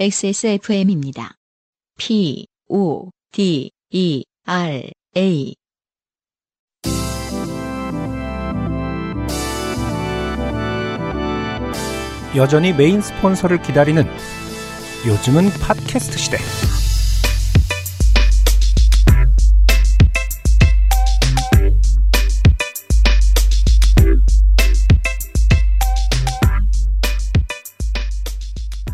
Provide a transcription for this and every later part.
XSFM입니다. P, O, D, E, R, A. 여전히 메인 스폰서를 기다리는 요즘은 팟캐스트 시대.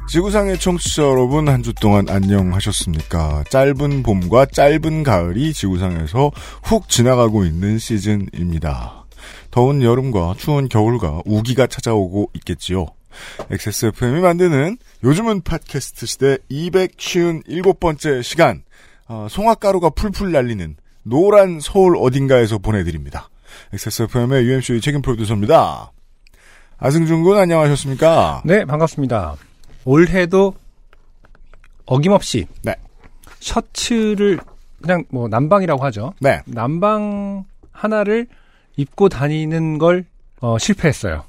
지구상의 청취자 여러분 한 주 동안 안녕하셨습니까? 짧은 봄과 짧은 가을이 지구상에서 훅 지나가고 있는 시즌입니다. 더운 여름과 추운 겨울과 우기가 찾아오고 있겠지요. XSFM이 만드는 요즘은 팟캐스트 시대 257번째 시간 어, 송화가루가 풀풀 날리는 노란 서울 어딘가에서 보내드립니다. XSFM의 UMC 책임 프로듀서입니다. 아승준 군 안녕하셨습니까? 네, 반갑습니다. 올해도 어김없이 네. 셔츠를 그냥 뭐 남방이라고 하죠. 네. 남방 하나를 입고 다니는 걸 어, 실패했어요.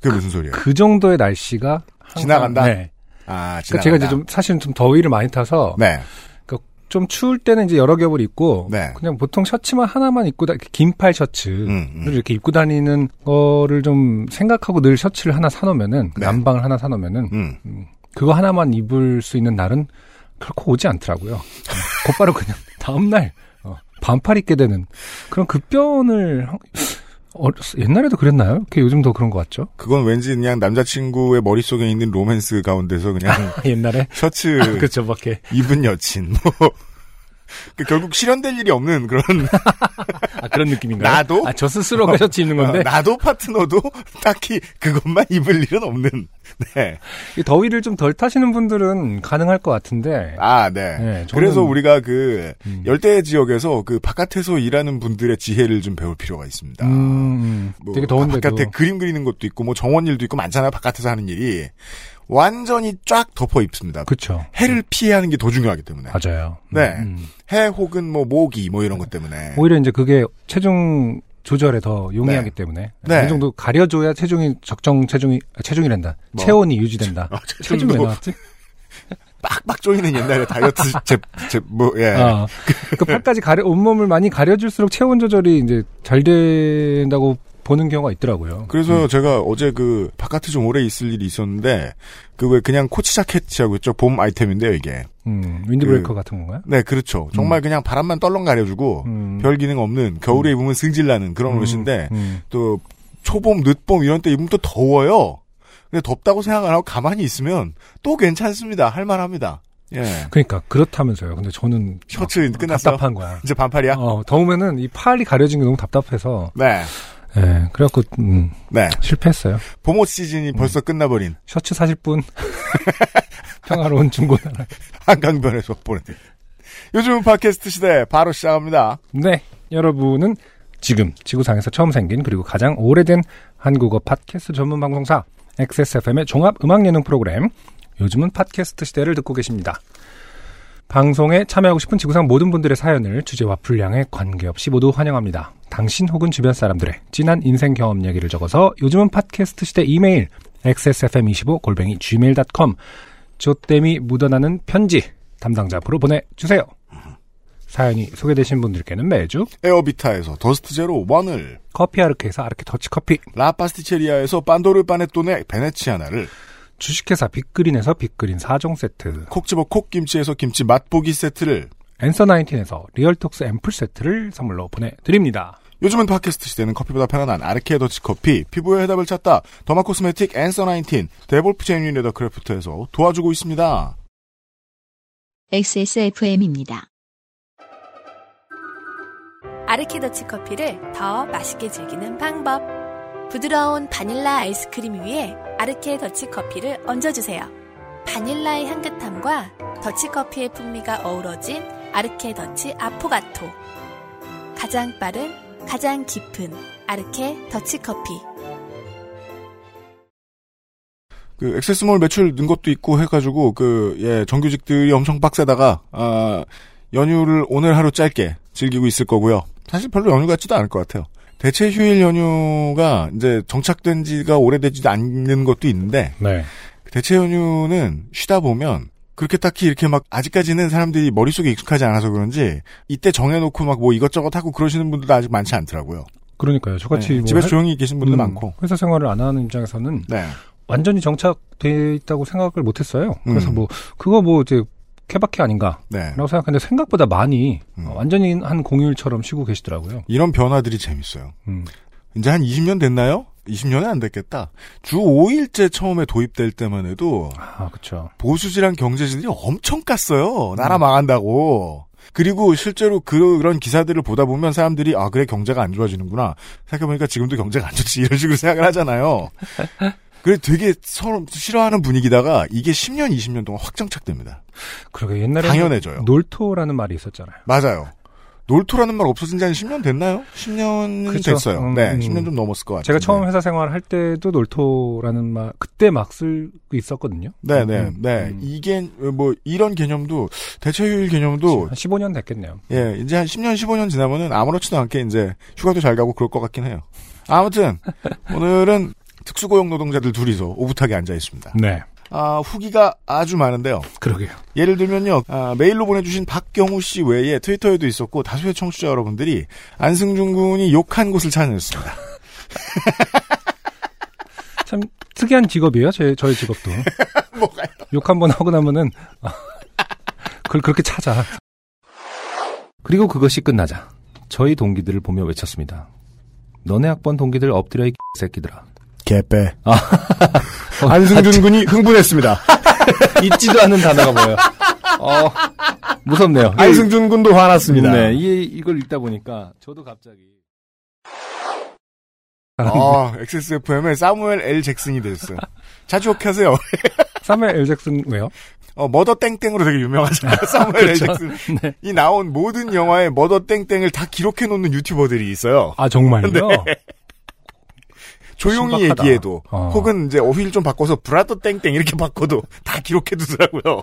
그게 무슨 소리예요? 그 정도의 날씨가 항상- 지나간다? 네. 아, 그러니까 제가 이제 좀 사실은 좀 더위를 많이 타서 네. 좀 추울 때는 이제 여러 겹을 입고 네. 그냥 보통 셔츠만 하나만 입고 다 긴팔 셔츠를 음, 음. 이렇게 입고 다니는 거를 좀 생각하고 늘 셔츠를 하나 사놓으면은 네. 남방을 하나 사놓으면은 음. 그거 하나만 입을 수 있는 날은 결코 오지 않더라고요. 어, 곧바로 그냥 다음 날 어, 반팔 입게 되는 그런 급변을 한- 어, 옛날에도 그랬나요? 이렇게 요즘도 그런 것 같죠? 그건 왠지 그냥 남자친구의 머릿속에 있는 로맨스 가운데서 그냥 옛날에 셔츠 그쵸 밖에 입은 여친 뭐 그 결국 실현될 일이 없는 그런 아, 그런 느낌인가요? 나도? 아, 저 스스로가 셔츠 입는 건데 어, 나도 파트너도 딱히 그것만 입을 일은 없는 네. 이 더위를 좀 덜 타시는 분들은 가능할 것 같은데 아, 네. 네, 저는- 그래서 우리가 그 음. 열대 지역에서 그 바깥에서 일하는 분들의 지혜를 좀 배울 필요가 있습니다. 음, 음, 뭐 되게 더운데도 바깥에 그림 그리는 것도 있고 뭐 정원 일도 있고 많잖아요. 바깥에서 하는 일이 완전히 쫙 덮어 입습니다. 그쵸 해를 피하는 게 더 중요하기 때문에. 맞아요. 네. 음. 해 혹은 뭐 모기 뭐 이런 것 때문에. 오히려 이제 그게 체중 조절에 더 용이하기 네. 때문에 네. 어느 정도 가려줘야 체중이 적정 체중이 아, 체중이란다 뭐. 체온이 유지된다. 아, 체중 왜 나왔지? 빡빡 조이는 옛날에 다이어트 제제뭐 예. 아, 그 팔까지 가려 온몸을 많이 가려줄수록 체온 조절이 이제 잘 된다고 보는 경우가 있더라고요. 그래서 제가 어제 그 바깥에 좀 오래 있을 일이 있었는데 그 왜 그냥 코치 자켓이라고 있죠. 봄 아이템인데요, 이게. 음, 윈드브레이커 그- 같은 건가요? 네, 그렇죠. 정말 그냥 바람만 떨렁 가려주고 음. 별 기능 없는 겨울에 입으면 승질나는 그런 음, 옷인데 음. 또 초봄, 늦봄 이런 때 입으면 또 더워요. 근데 덥다고 생각 안 하고 가만히 있으면 또 괜찮습니다. 할만합니다. 예. 그러니까 그렇다면서요. 근데 저는 셔츠 막 끝났어? 답답한 거야. 이제 반팔이야? 어, 더우면은 이 팔이 가려진 게 너무 답답해서 네. 예, 그래갖고 음, 네. 실패했어요. 봄옷 시즌이 벌써 끝나버린 셔츠 사실 뿐 평화로운 중고나라. 한강변에서 보내드립니다. 요즘은 팟캐스트 시대 바로 시작합니다. 네, 여러분은 지금 지구상에서 처음 생긴 그리고 가장 오래된 한국어 팟캐스트 전문 방송사 XSFM의 종합 음악 예능 프로그램 요즘은 팟캐스트 시대를 듣고 계십니다. 방송에 참여하고 싶은 지구상 모든 분들의 사연을 주제와 분량에 관계없이 모두 환영합니다. 당신 혹은 주변 사람들의 진한 인생 경험 이야기를 적어서 요즘은 팟캐스트 시대 이메일 xsfm25 골뱅이 gmail.com 조땜이 묻어나는 편지 담당자 앞으로 보내주세요. 사연이 소개되신 분들께는 매주 에어비타에서 더스트 제로 원을 커피 아르케에서 아르케 더치 커피 라파스티체리아에서 빤도르 파네토네 베네치아나를 주식회사 빅그린에서 빅그린 4종 세트 콕 집어 콕 김치에서 김치 맛보기 세트를 Answer Nineteen에서 리얼톡스 앰플 세트를 선물로 보내드립니다. 요즘은 팟캐스트 시대는 커피보다 편안한 아르케 더치 커피 피부의 해답을 찾다 derma cosmetic Answer Nineteen 데볼프 genuine leather craft에서 도와주고 있습니다. XSFM입니다. 아르케 더치 커피를 더 맛있게 즐기는 방법. 부드러운 바닐라 아이스크림 위에 아르케 더치 커피를 얹어주세요. 바닐라의 향긋함과 더치 커피의 풍미가 어우러진 아르케 더치 아포가토. 가장 빠른, 가장 깊은 아르케 더치 커피. 그 액세스몰 매출 는 것도 있고 해가지고 그 예 정규직들이 엄청 빡세다가 아 연휴를 오늘 하루 짧게 즐기고 있을 거고요. 사실 별로 연휴 같지도 않을 것 같아요. 대체 휴일 연휴가 이제 정착된 지가 오래되지 않는 것도 있는데 네. 대체 연휴는 쉬다 보면 그렇게 딱히 이렇게 막 아직까지는 사람들이 머릿속에 익숙하지 않아서 그런지 이때 정해놓고 막 뭐 이것저것 하고 그러시는 분들도 아직 많지 않더라고요. 그러니까요. 저같이 네, 뭐 집에서 할- 조용히 계신 분들 음, 많고. 회사 생활을 안 하는 입장에서는 네. 완전히 정착돼 있다고 생각을 못했어요. 그래서 음. 뭐 그거 뭐 이제 케바케 아닌가라고 네. 생각했는데 생각보다 많이 음. 어, 완전히 한 공휴일처럼 쉬고 계시더라고요. 이런 변화들이 재밌어요. 음. 이제 한 20년 됐나요? 20년은 안 됐겠다. 주 5일제 처음에 도입될 때만 해도 아 그렇죠. 보수지랑 경제지들이 엄청 깠어요. 나라 망한다고. 그리고 실제로 그런 기사들을 보다 보면 사람들이 아 그래 경제가 안 좋아지는구나. 생각해보니까 지금도 경제가 안 좋지 이런 식으로 생각을 하잖아요. 그래 되게 서로 싫어하는 분위기다가 이게 10년 20년 동안 확 정착됩니다. 그러게 옛날에 당연해져요. 놀토라는 말이 있었잖아요. 맞아요. 놀토라는 말 없어진 지 한 10년 됐나요? 10년은 그쵸. 됐어요. 음, 네, 음. 10년 좀 넘었을 것 같아요. 제가 처음 회사 생활을 할 때도 놀토라는 말 그때 막 쓰고 있었거든요. 네, 네, 음, 네. 음. 이게 뭐 이런 개념도 대체휴일 개념도 한 15년 됐겠네요. 예, 이제 한 10년, 15년 지나면은 아무렇지도 않게 이제 휴가도 잘 가고 그럴 것 같긴 해요. 아무튼, 오늘은 특수고용 노동자들 둘이서 오붓하게 앉아 있습니다. 네, 아, 후기가 아주 많은데요. 그러게요. 예를 들면요, 아, 메일로 보내주신 박경우 씨 외에 트위터에도 있었고, 다수의 청취자 여러분들이 안승준 군이 욕한 곳을 찾아냈습니다. 참 특이한 직업이에요. 제 저의 직업도 뭐가요? 욕 한 번 하고 나면은 그걸 그렇게 찾아. 그리고 그것이 끝나자 저희 동기들을 보며 외쳤습니다. 너네 학번 동기들 엎드려 이 새끼들아. 개빼. 아. 안승준 군이 흥분했습니다. 잊지도 않는 단어가 뭐예요? 어, 무섭네요. 안승준 군도 화났습니다. 네, 이, 이걸 읽다 보니까 저도 갑자기. 아, XSFM의 사무엘 L. 잭슨이 됐어요. 자주 욕하세요. 사무엘 L 잭슨 왜요? 어, mother 땡땡으로 되게 유명하잖아요. 사무엘 L. 잭슨. 네. 이 나온 모든 영화의 mother 땡땡을 다 기록해 놓는 유튜버들이 있어요. 아 정말요? 조용히 신박하다. 얘기해도 어. 혹은 이제 어휘를 좀 바꿔서 brother 땡땡 이렇게 바꿔도 다 기록해 두더라고요.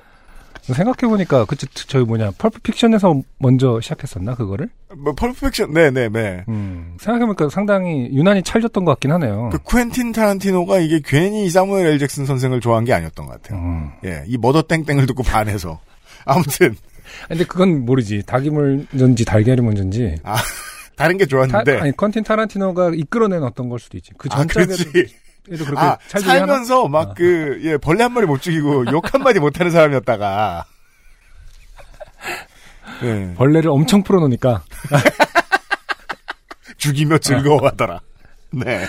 생각해 보니까 그치 저희 뭐냐 펄프 픽션에서 먼저 시작했었나 그거를? 뭐 펄프 픽션 네네 네. 음, 생각해 보니까 상당히 유난히 찰졌던 것 같긴 하네요. 그 쿠엔틴 타란티노가 이게 괜히 사무엘 L. 잭슨 선생을 좋아한 게 아니었던 것 같아요. 음. 예, 이 머더 땡땡을 듣고 반해서 아무튼 근데 그건 모르지. 닭이 먼저인지 달걀이 먼저인지. 다른 게 타, 좋았는데 아니 컨틴 타란티노가 이끌어낸 어떤 걸 수도 있지. 그 아, 전작에도. 그렇게 아, 찰지게 하나? 살면서 막 그, 예, 벌레 한 마리 못 죽이고 욕 한 마디 못 하는 사람이었다가. 예, 벌레를 엄청 풀어놓으니까 죽이며 즐거워하더라. 네.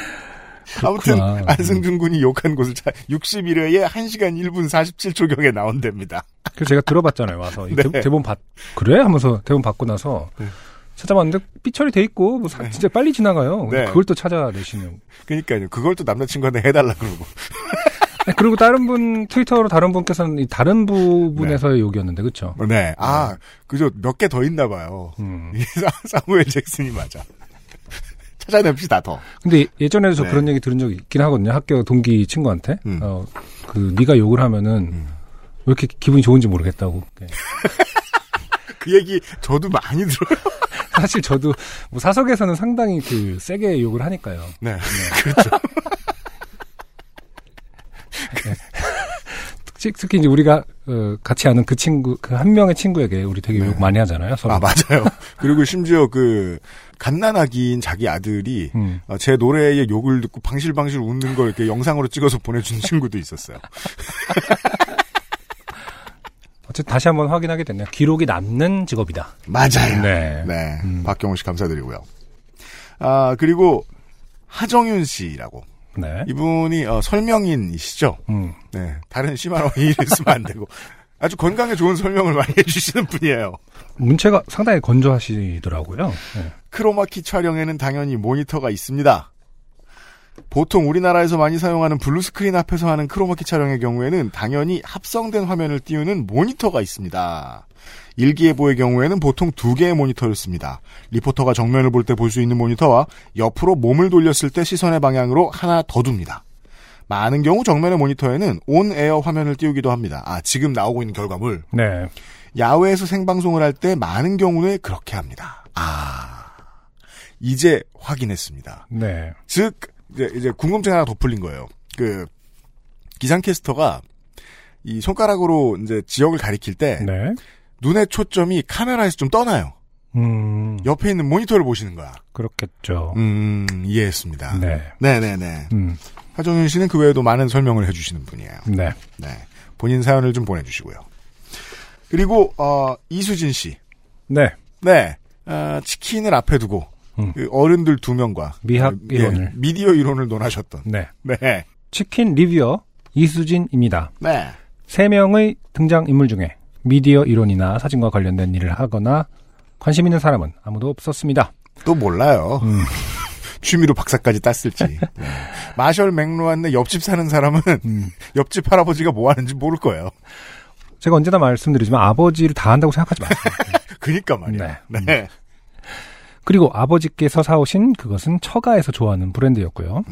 아무튼, 그렇구나. 안승준 군이 욕한 곳을 차, 61회에 1시간 1분 47초경에 나온답니다. 그래서 제가 들어봤잖아요. 와서 이 네. 대, 본 받. 그래 하면서 대본 받고 나서 네. 찾아봤는데 삐처리 돼 있고 뭐 사- 진짜 빨리 지나가요. 네. 그걸 또 찾아내시는. 그니까요. 그걸 또 남자친구한테 해달라 그러고. 아니, 그리고 다른 분 트위터로 다른 분께서는 이 다른 부분에서의 욕이었는데 그렇죠. 네. 아, 그저 몇개 더 있나 봐요. 음. 사- 사무엘 잭슨이 맞아. 찾아냅시다, 더. 근데 예전에도 저 네. 그런 얘기 들은 적 있긴 하거든요. 학교 동기 친구한테. 음. 어, 그 네가 욕을 하면은 음. 왜 이렇게 기분이 좋은지 모르겠다고. 네. 그 얘기 저도 많이 들어요. 사실 저도 뭐 사석에서는 상당히 그 세게 욕을 하니까요. 네. 그렇죠. 특히, 특히 이제 우리가 어, 같이 아는 그 친구 그 한 명의 친구에게 우리 되게 네. 욕 많이 하잖아요. 서로. 아, 맞아요. 그리고 심지어 그, 갓난아기인 자기 아들이, 음. 어, 제 노래에 욕을 듣고 방실방실 웃는 걸 이렇게 영상으로 찍어서 보내준 친구도 있었어요. 어쨌든 다시 한번 확인하게 됐네요. 기록이 남는 직업이다. 맞아요. 네. 네. 음. 박경호 씨 감사드리고요. 아, 그리고 하정윤 씨라고. 네. 이분이 어, 설명인이시죠? 음. 네. 다른 심한 어휘를 쓰면 안 되고. 아주 건강에 좋은 설명을 많이 해주시는 분이에요. 문체가 상당히 건조하시더라고요. 네. 크로마키 촬영에는 당연히 모니터가 있습니다. 보통 우리나라에서 많이 사용하는 블루스크린 앞에서 하는 크로마키 촬영의 경우에는 당연히 합성된 화면을 띄우는 모니터가 있습니다. 일기예보의 경우에는 보통 두 개의 모니터를 씁니다. 리포터가 정면을 볼 때 볼 수 있는 모니터와 옆으로 몸을 돌렸을 때 시선의 방향으로 하나 더 둡니다. 많은 경우 정면의 모니터에는 온 에어 화면을 띄우기도 합니다. 아, 지금 나오고 있는 결과물. 네. 야외에서 생방송을 할 때 많은 경우에 그렇게 합니다. 아, 이제 확인했습니다. 네. 즉, 이제, 이제 궁금증 하나 더 풀린 거예요. 그, 기상캐스터가 이 손가락으로 이제 지역을 가리킬 때 네. 눈의 초점이 카메라에서 좀 떠나요. 음, 옆에 있는 모니터를 보시는 거야. 그렇겠죠. 음, 이해했습니다. 네. 네네네. 음, 하정윤 씨는 그 외에도 많은 설명을 해주시는 분이에요. 네. 네. 본인 사연을 좀 보내주시고요. 그리고, 어, 이수진 씨. 네. 네. 어, 치킨을 앞에 두고, 음. 그 어른들 두 명과. 미학 어, 이론을. 미디어 이론을 논하셨던. 네. 네. 치킨 리뷰어 이수진입니다. 네. 세 명의 등장 인물 중에 미디어 이론이나 사진과 관련된 일을 하거나 관심 있는 사람은 아무도 없었습니다. 또 몰라요. 음. 취미로 박사까지 땄을지. 네. 마셜 맥루안의 옆집 사는 사람은 음. 옆집 할아버지가 뭐 하는지 모를 거예요. 제가 언제나 말씀드리지만 아버지를 다 한다고 생각하지 마세요. 그니까 말이야. 네. 네. 그리고 아버지께서 사오신 그것은 처가에서 좋아하는 브랜드였고요.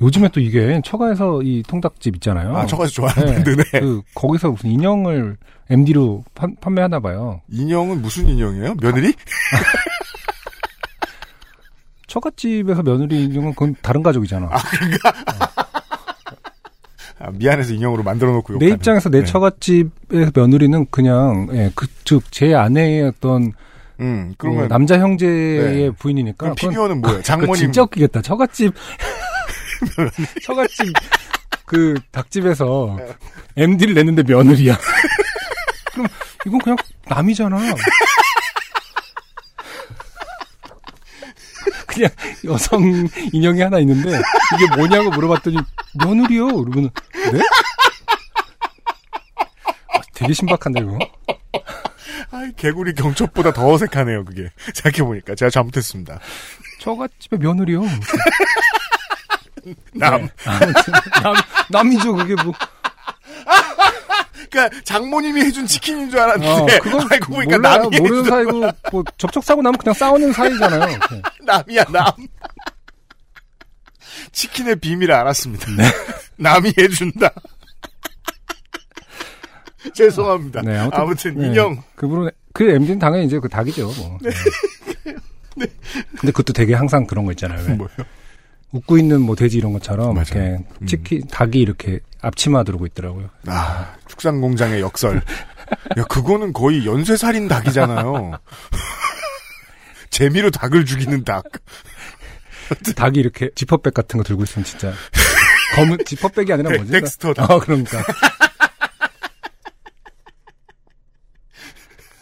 요즘에 또 이게 처가에서 이 통닭집 있잖아요. 아, 저거서 좋아하는 네. 분들, 네. 그 거기서 무슨 인형을 MD로 판, 판매하나 봐요. 인형은 무슨 인형이에요? 며느리? 처갓집에서 며느리 인형은 그건 다른 가족이잖아. 아, 미안해서 인형으로 만들어 놓고 내 욕하는. 입장에서 내 네. 처갓집의 며느리는 그냥 예, 그즉 제 아내의 어떤 음, 어, 그러면 남자 형제의 네. 부인이니까 피규어는 뭐예요? 장모님 진짜 웃기겠다. 처갓집 처갓집 그 닭집에서 MD를 냈는데 며느리야. 그럼 이건 그냥 남이잖아. 그냥 여성 인형이 하나 있는데 이게 뭐냐고 물어봤더니 며느리요. 그러면 네? 아, 되게 신박한데 이거. 아이, 개구리 경첩보다 더 어색하네요, 그게. 생각해보니까. 제가 잘못했습니다. 처갓집의 며느리요. 남. 네. 남 남이죠 그게 뭐. 그니까, 장모님이 해준 치킨인 줄 어, 알았는데, 그건 알고 보니까 몰라요. 남이 모르는 사이고 뭐 접촉 사고 나면 그냥 싸우는 사이잖아요. 네. 남이야, 남. 치킨의 비밀을 알았습니다. 남이 해준다. 죄송합니다. 네, 아무튼, 네, 인형. 그분은 그 MD는 당연히 이제 그 닭이죠. 뭐. 네. 근데 그것도 되게 항상 그런 거 있잖아요. 왜? 뭐요? 웃고 있는 뭐 돼지 이런 것처럼 맞아요. 이렇게 음. 치킨 닭이 이렇게 앞치마 들고 있더라고요. 아, 축산 공장의 역설. 야, 그거는 거의 연쇄 살인 닭이잖아요. 재미로 닭을 죽이는 닭. 닭이 이렇게 지퍼백 같은 거 들고 있으면 진짜 검은 지퍼백이 아니라 덱- 뭐지? 덱스터 닭. 어, 그러니까.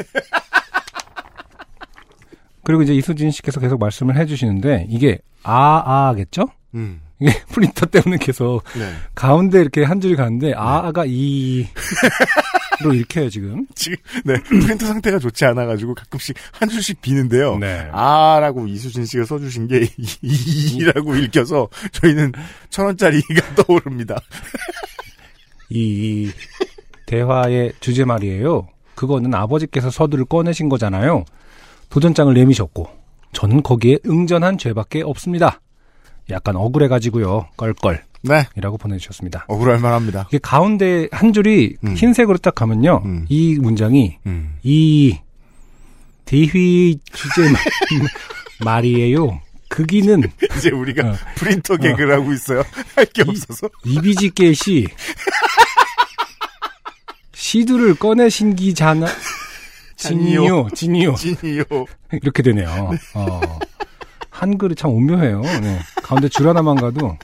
그리고 이제 이수진 씨께서 계속 말씀을 해주시는데 이게 아아겠죠? 음. 이게 프린터 때문에 계속 네. 가운데 이렇게 한 줄이 가는데 아가 이 로 읽혀요 지금. 지금, 네. 프린터 상태가 좋지 않아 가지고 가끔씩 한 줄씩 비는데요. 네. 아라고 이수진 씨가 써주신 게 이라고 읽혀서 저희는 천 원짜리가 떠오릅니다. 이 대화의 주제 말이에요. 그거는 아버지께서 서두를 꺼내신 거잖아요. 도전장을 내미셨고 저는 거기에 응전한 죄밖에 없습니다. 약간 억울해가지고요. 껄껄이라고 네. 보내주셨습니다. 억울할 만합니다. 이게 가운데 한 줄이 음. 흰색으로 딱 가면요. 음. 이 문장이 음. 이 대휘 주제 마- 말이에요. 그기는 이제 우리가 어. 프린터 개그를 하고 있어요. 할게 이- 없어서. 이비지께시 시두를 꺼내신 기잖아. 진이요, 진이요. 진이요. 이렇게 되네요. 어. 한글이 참 오묘해요. 네. 가운데 줄 하나만 가도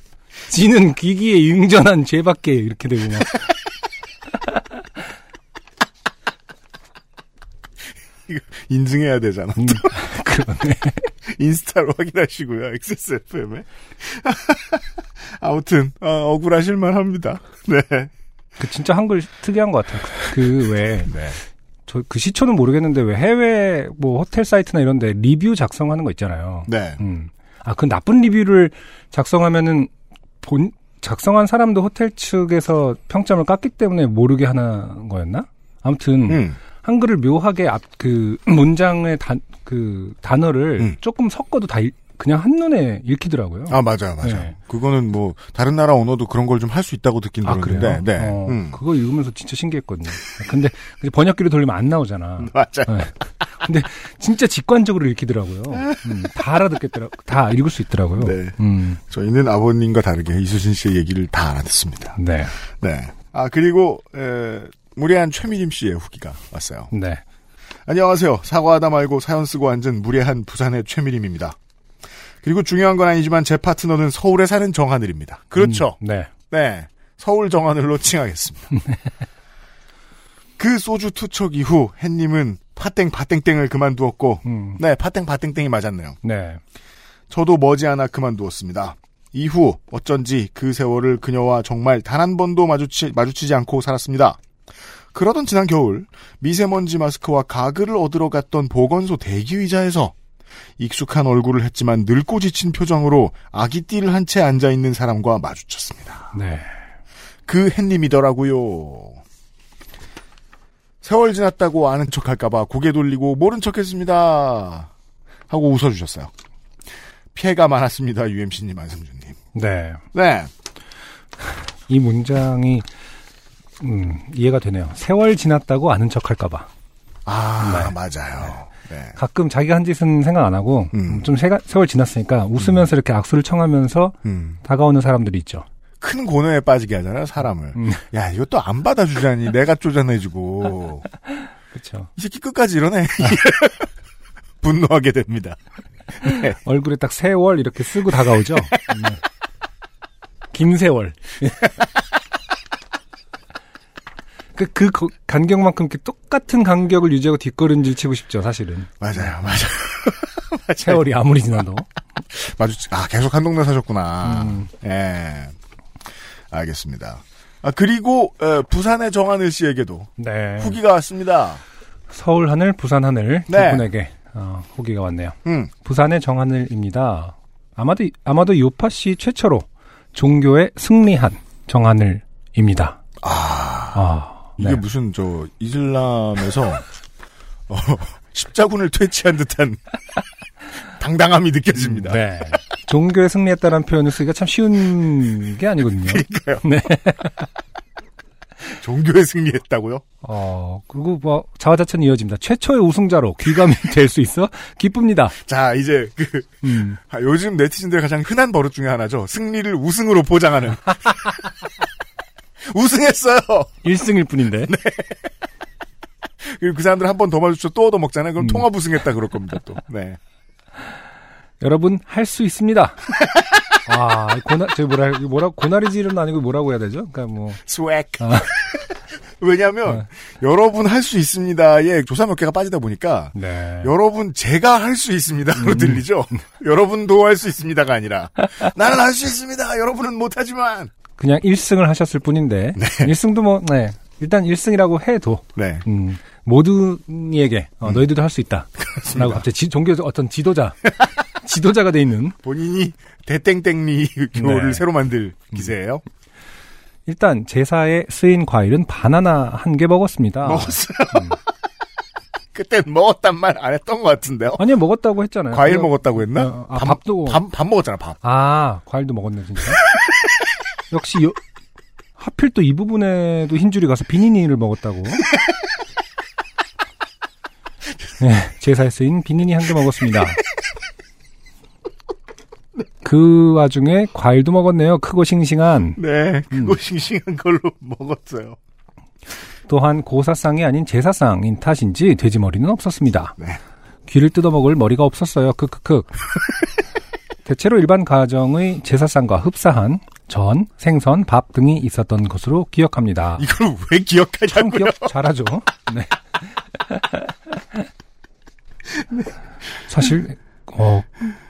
지는 기기에 융전한 죄밖에 이렇게 막. 인증해야 되잖아. 음, 그러네. 인스타로 확인하시고요. XSFM에. 아무튼 어, 억울하실 만 합니다. 네. 그 진짜 한글 특이한 것 같아요. 그 왜, 저그 시초는 모르겠는데 왜 해외 뭐 호텔 사이트나 이런데 리뷰 작성하는 거 있잖아요. 네. 음. 아, 그 나쁜 리뷰를 작성하면은 본 작성한 사람도 호텔 측에서 평점을 깎기 때문에 모르게 하는 거였나? 아무튼 음. 한글을 묘하게 앞 그 문장의 단 그 단어를 음. 조금 섞어도 다 읽- 그냥 한눈에 읽히더라고요. 아 맞아요, 맞아요. 네. 그거는 뭐 다른 나라 언어도 그런 걸 좀 할 수 있다고 듣긴 아, 들었는데, 그래요? 네. 어, 음. 그거 읽으면서 진짜 신기했거든요. 근데 이제 번역기로 돌리면 안 나오잖아. 맞아요. 네. 근데 진짜 직관적으로 읽히더라고요. 음, 다 알아듣겠더라고. 다 읽을 수 있더라고요. 네. 음, 저희는 아버님과 다르게 이수진 씨의 얘기를 다 알아듣습니다. 네. 네. 아, 그리고, 에, 무례한 최미림 씨의 후기가 왔어요. 네. 안녕하세요. 사과하다 말고 사연 쓰고 앉은 무례한 부산의 최미림입니다. 그리고 중요한 건 아니지만 제 파트너는 서울에 사는 정하늘입니다. 그렇죠. 음, 네. 네. 서울 정하늘로 칭하겠습니다. 그 소주 투척 이후 햇님은 파땡 파땡땡을 그만두었고, 음, 네, 파땡 파땡땡이 맞았네요. 네. 저도 머지않아 그만두었습니다. 이후 어쩐지 그 세월을 그녀와 정말 단 한 번도 마주치, 마주치지 않고 살았습니다. 그러던 지난 겨울 미세먼지 마스크와 가글을 얻으러 갔던 보건소 대기 의자에서 익숙한 얼굴을 했지만 늙고 지친 표정으로 아기띠를 한 채 앉아 있는 사람과 마주쳤습니다. 네. 그 햇님이더라고요. 세월 지났다고 아는 척 할까봐 고개 돌리고 모른 척 했습니다. 하고 웃어주셨어요. 피해가 많았습니다, UMC님, 안승준님. 네. 네. 이 문장이 음, 이해가 되네요. 세월 지났다고 아는 척 할까봐. 아, 네. 맞아요. 네. 가끔 자기가 한 짓은 생각 안 하고, 음. 음, 좀 세가, 세월 지났으니까 웃으면서 이렇게 악수를 청하면서 음. 다가오는 사람들이 있죠. 큰 고뇌에 빠지게 하잖아요, 사람을. 음. 야, 이것도 안 받아주자니, 내가 쪼잔해주고. 그렇죠. 이 새끼 끝까지 이러네. 분노하게 됩니다. 얼굴에 딱 세월 이렇게 쓰고 다가오죠. 음. 김세월. 그, 그 거- 간격만큼 똑같은 간격을 유지하고 뒷걸음질 치고 싶죠, 사실은. 맞아요, 맞아요. 맞아요. 세월이 아무리 지나도. 마주치, 아, 계속 한 동네 사셨구나. 음. 예. 알겠습니다. 아, 그리고, 에, 부산의 정하늘 씨에게도 네. 후기가 왔습니다. 서울 하늘, 부산 하늘 네. 두 분에게 어, 후기가 왔네요. 음, 부산의 정하늘입니다. 아마도 아마도 요파 씨 최초로 종교에 승리한 정하늘입니다. 아, 아, 이게 네. 무슨, 저, 이슬람에서, 어, 십자군을 퇴치한 듯한 당당함이 느껴집니다. 네. 종교에 승리했다는 표현을 쓰기가 참 쉬운 게 아니거든요. 그러니까요. 네. 종교에 승리했다고요? 어, 그리고 뭐 자화자찬 이어집니다. 최초의 우승자로 귀감이 될 수 있어 기쁩니다. 자, 이제 그, 음. 아, 요즘 네티즌들 가장 흔한 버릇 중에 하나죠. 승리를 우승으로 포장하는. 우승했어요! 1승일 뿐인데. 그리고 그 사람들 한 번 더 마주쳐 또 얻어먹잖아요. 그럼 음. 통합 우승했다 그럴 겁니다, 또. 네. 여러분 할 수 있습니다. 아, 고나 저 뭐라 뭐라 고나리질은 아니고 뭐라고 해야 되죠? 그러니까 뭐 스웩. 아. 왜냐하면 아. 여러분 할 수 있습니다에 조사 몇 개가 빠지다 보니까 네. 여러분 제가 할 수 있습니다로 음. 들리죠. 여러분도 할 수 있습니다가 아니라 나는 할 수 있습니다. 여러분은 못하지만. 그냥 1승을 하셨을 뿐인데 1승도 뭐 네. 일단 1승이라고 해도 네. 음, 모두에게 어, 너희들도 할 수 있다. 라고 갑자기 지, 종교에서 어떤 지도자 지도자가 돼 있는 본인이 대땡땡리 교를 네. 새로 만들 기세예요. 일단 제사에 쓰인 과일은 바나나 한 개 먹었습니다. 먹었어요. 그땐 먹었단 말 안 했던 것 같은데요. 아니요 먹었다고 했잖아요. 과일 그거- 먹었다고 했나? 어, 아, 밥 도 밥, 밥 먹었잖아, 밥. 아, 과일도 먹었네, 진짜. 역시, 요, 하필 또 이 부분에도 흰줄이 가서 비니니를 먹었다고. 네, 제사에 쓰인 비니니 한 개 먹었습니다. 그 와중에 과일도 먹었네요. 크고 싱싱한. 네, 그거 음. 싱싱한 걸로 먹었어요. 또한 고사상이 아닌 제사상인 탓인지 돼지머리는 없었습니다. 네. 귀를 뜯어먹을 머리가 없었어요. 크크크. 대체로 일반 가정의 제사상과 흡사한 전, 생선, 밥 등이 있었던 것으로 기억합니다. 이걸 왜참 기억하냐고요? 기억 잘하죠. 네. 사실 어,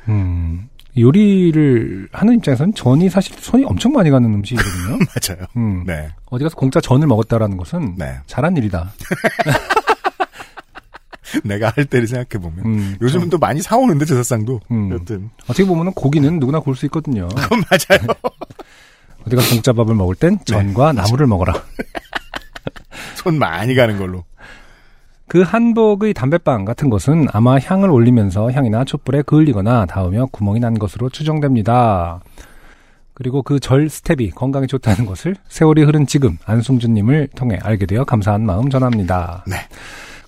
음, 요리를 하는 입장에서는 전이 사실 손이 엄청 많이 가는 음식이거든요. 맞아요. 음, 네, 어디 가서 공짜 전을 먹었다라는 것은 네. 잘한 일이다. 내가 할 때를 생각해 보면 음, 요즘은 또 많이 사오는데 제사상도 음. 여튼 어떻게 보면 고기는 누구나 구울 수 있거든요. 그건 맞아요. 어디 가서 공짜 밥을 먹을 땐 전과 나물을 먹어라. 손 많이 가는 걸로. 그 한복의 담배빵 같은 것은 아마 향을 올리면서 향이나 촛불에 그을리거나 닿으며 구멍이 난 것으로 추정됩니다. 그리고 그 절 스텝이 건강에 좋다는 것을 세월이 흐른 지금 안승준님을 통해 알게 되어 감사한 마음 전합니다. 네.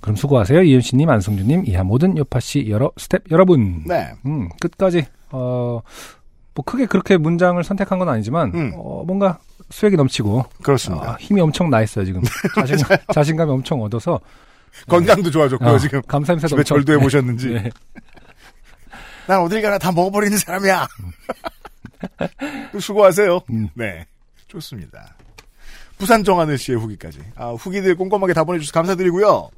그럼 수고하세요. 이현씨님, 안성주님, 이하 모든 요파씨 여러 스텝 여러분. 네. 음, 끝까지, 어, 뭐 크게 그렇게 문장을 선택한 건 아니지만, 음. 어, 뭔가 수액이 넘치고, 그렇습니다. 아, 힘이 엄청 나 있어요, 지금. 자신감, 자신감이 엄청 얻어서. 건강도 좋아졌고요, 어, 지금. 감사임새도 집에 절도해 보셨는지. 네. 난 어딜 가나 다 먹어버리는 사람이야. 수고하세요. 음. 네. 좋습니다. 부산 정하늘 씨의 후기까지. 아, 후기들 꼼꼼하게 다 보내주셔서 감사드리고요.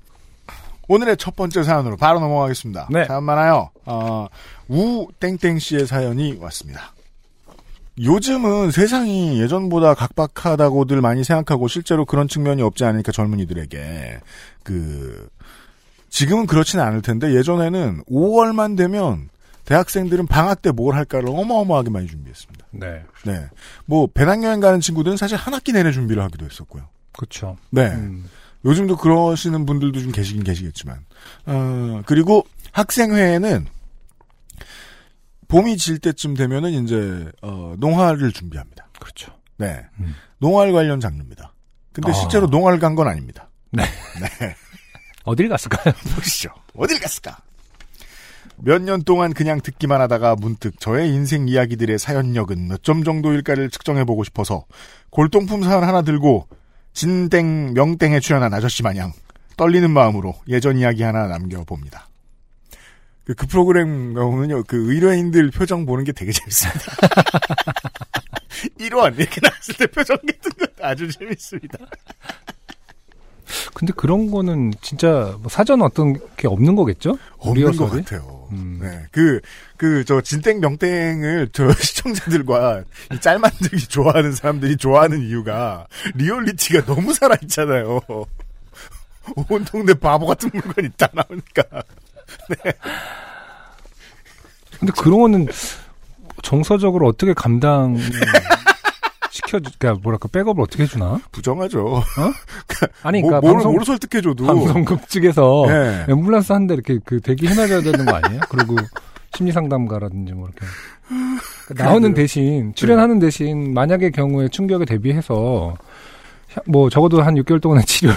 오늘의 첫 번째 사연으로 바로 넘어가겠습니다. 네. 사연 많아요. 어, 우땡땡 씨의 사연이 왔습니다. 요즘은 세상이 예전보다 각박하다고들 많이 생각하고 실제로 그런 측면이 없지 않으니까 젊은이들에게 그 지금은 그렇지는 않을 텐데 예전에는 5월만 되면 대학생들은 방학 때 뭘 할까를 어마어마하게 많이 준비했습니다. 네. 네. 뭐 배낭여행 가는 친구들은 사실 한 학기 내내 준비를 하기도 했었고요. 그쵸. 네. 음, 요즘도 그러시는 분들도 좀 계시긴 계시겠지만. 어, 그리고 학생회에는 봄이 질 때쯤 되면은 이제 어, 농활을 준비합니다. 그렇죠. 네. 음. 농활 관련 장르입니다. 근데 아. 실제로 농활 간 건 아닙니다. 네. 네. 어딜 갔을까요? 보시죠. 어딜 갔을까? 몇 년 동안 그냥 듣기만 하다가 문득 저의 인생 이야기들의 사연력은 몇 점 정도일까를 측정해 보고 싶어서 골동품 사연 하나 들고 진땡 명땡에 출연한 아저씨 마냥 떨리는 마음으로 예전 이야기 하나 남겨봅니다. 그, 그 프로그램 가보면요, 그 의뢰인들 표정 보는 게 되게 재밌습니다. 1원 이렇게 나왔을 때 표정 같은 거 아주 재밌습니다. 근데 그런 거는 진짜 뭐 사전 어떤 게 없는 거겠죠? 없는 것? 같아요. 음. 네. 그, 그, 저, 진땡 명땡을 저 시청자들과 이 짤 만들기 좋아하는 사람들이 좋아하는 이유가 리얼리티가 너무 살아있잖아요. 온 동네 바보 같은 물건이 다 나오니까. 근데 그런 거는 정서적으로 어떻게 감당 시켜 그러니까 뭐랄까 백업을 어떻게 해주나? 부정하죠. 아니 뭐, 그러니까 뭘, 방송 뭘 설득해줘도. 방송국 측에서 네. 앰뷸런스 한 대 이렇게 그 대기 해놔줘야 되는 거 아니에요? 그리고 심리 상담가라든지 뭐 이렇게 그러니까 나오는 대신 출연하는 대신 만약의 경우에 충격에 대비해서 뭐 적어도 한 6개월 동안의 치료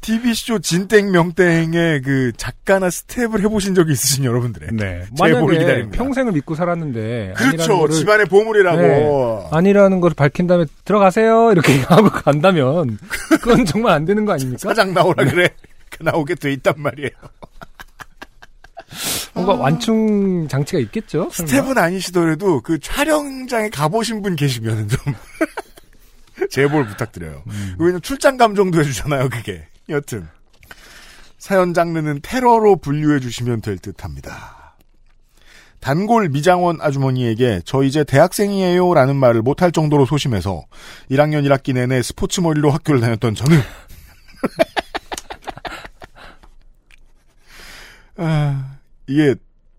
TV쇼 진땡 명땡의 그 작가나 스텝을 해보신 적이 있으신 여러분들의. 네. 제보를 기다립니다. 평생을 믿고 살았는데 그렇죠. 집안의 보물이라고. 네. 아니라는 걸 밝힌 다음에 들어가세요 이렇게 하고 간다면 그건 정말 안 되는 거 아닙니까? 사장 나오라 그래. 그 나오게 돼 있단 말이에요. 뭔가 완충 장치가 있겠죠. 스텝은 아니시더라도 그 촬영장에 가보신 분 계시면 좀 제보를 부탁드려요. 음. 왜냐면 출장 감정도 해주잖아요, 그게. 여튼 사연 장르는 테러로 분류해 주시면 될 듯합니다. 단골 미장원 아주머니에게 저 이제 대학생이에요 라는 말을 못할 정도로 소심해서 1학년 1학기 내내 스포츠 머리로 학교를 다녔던 저는 아, 이게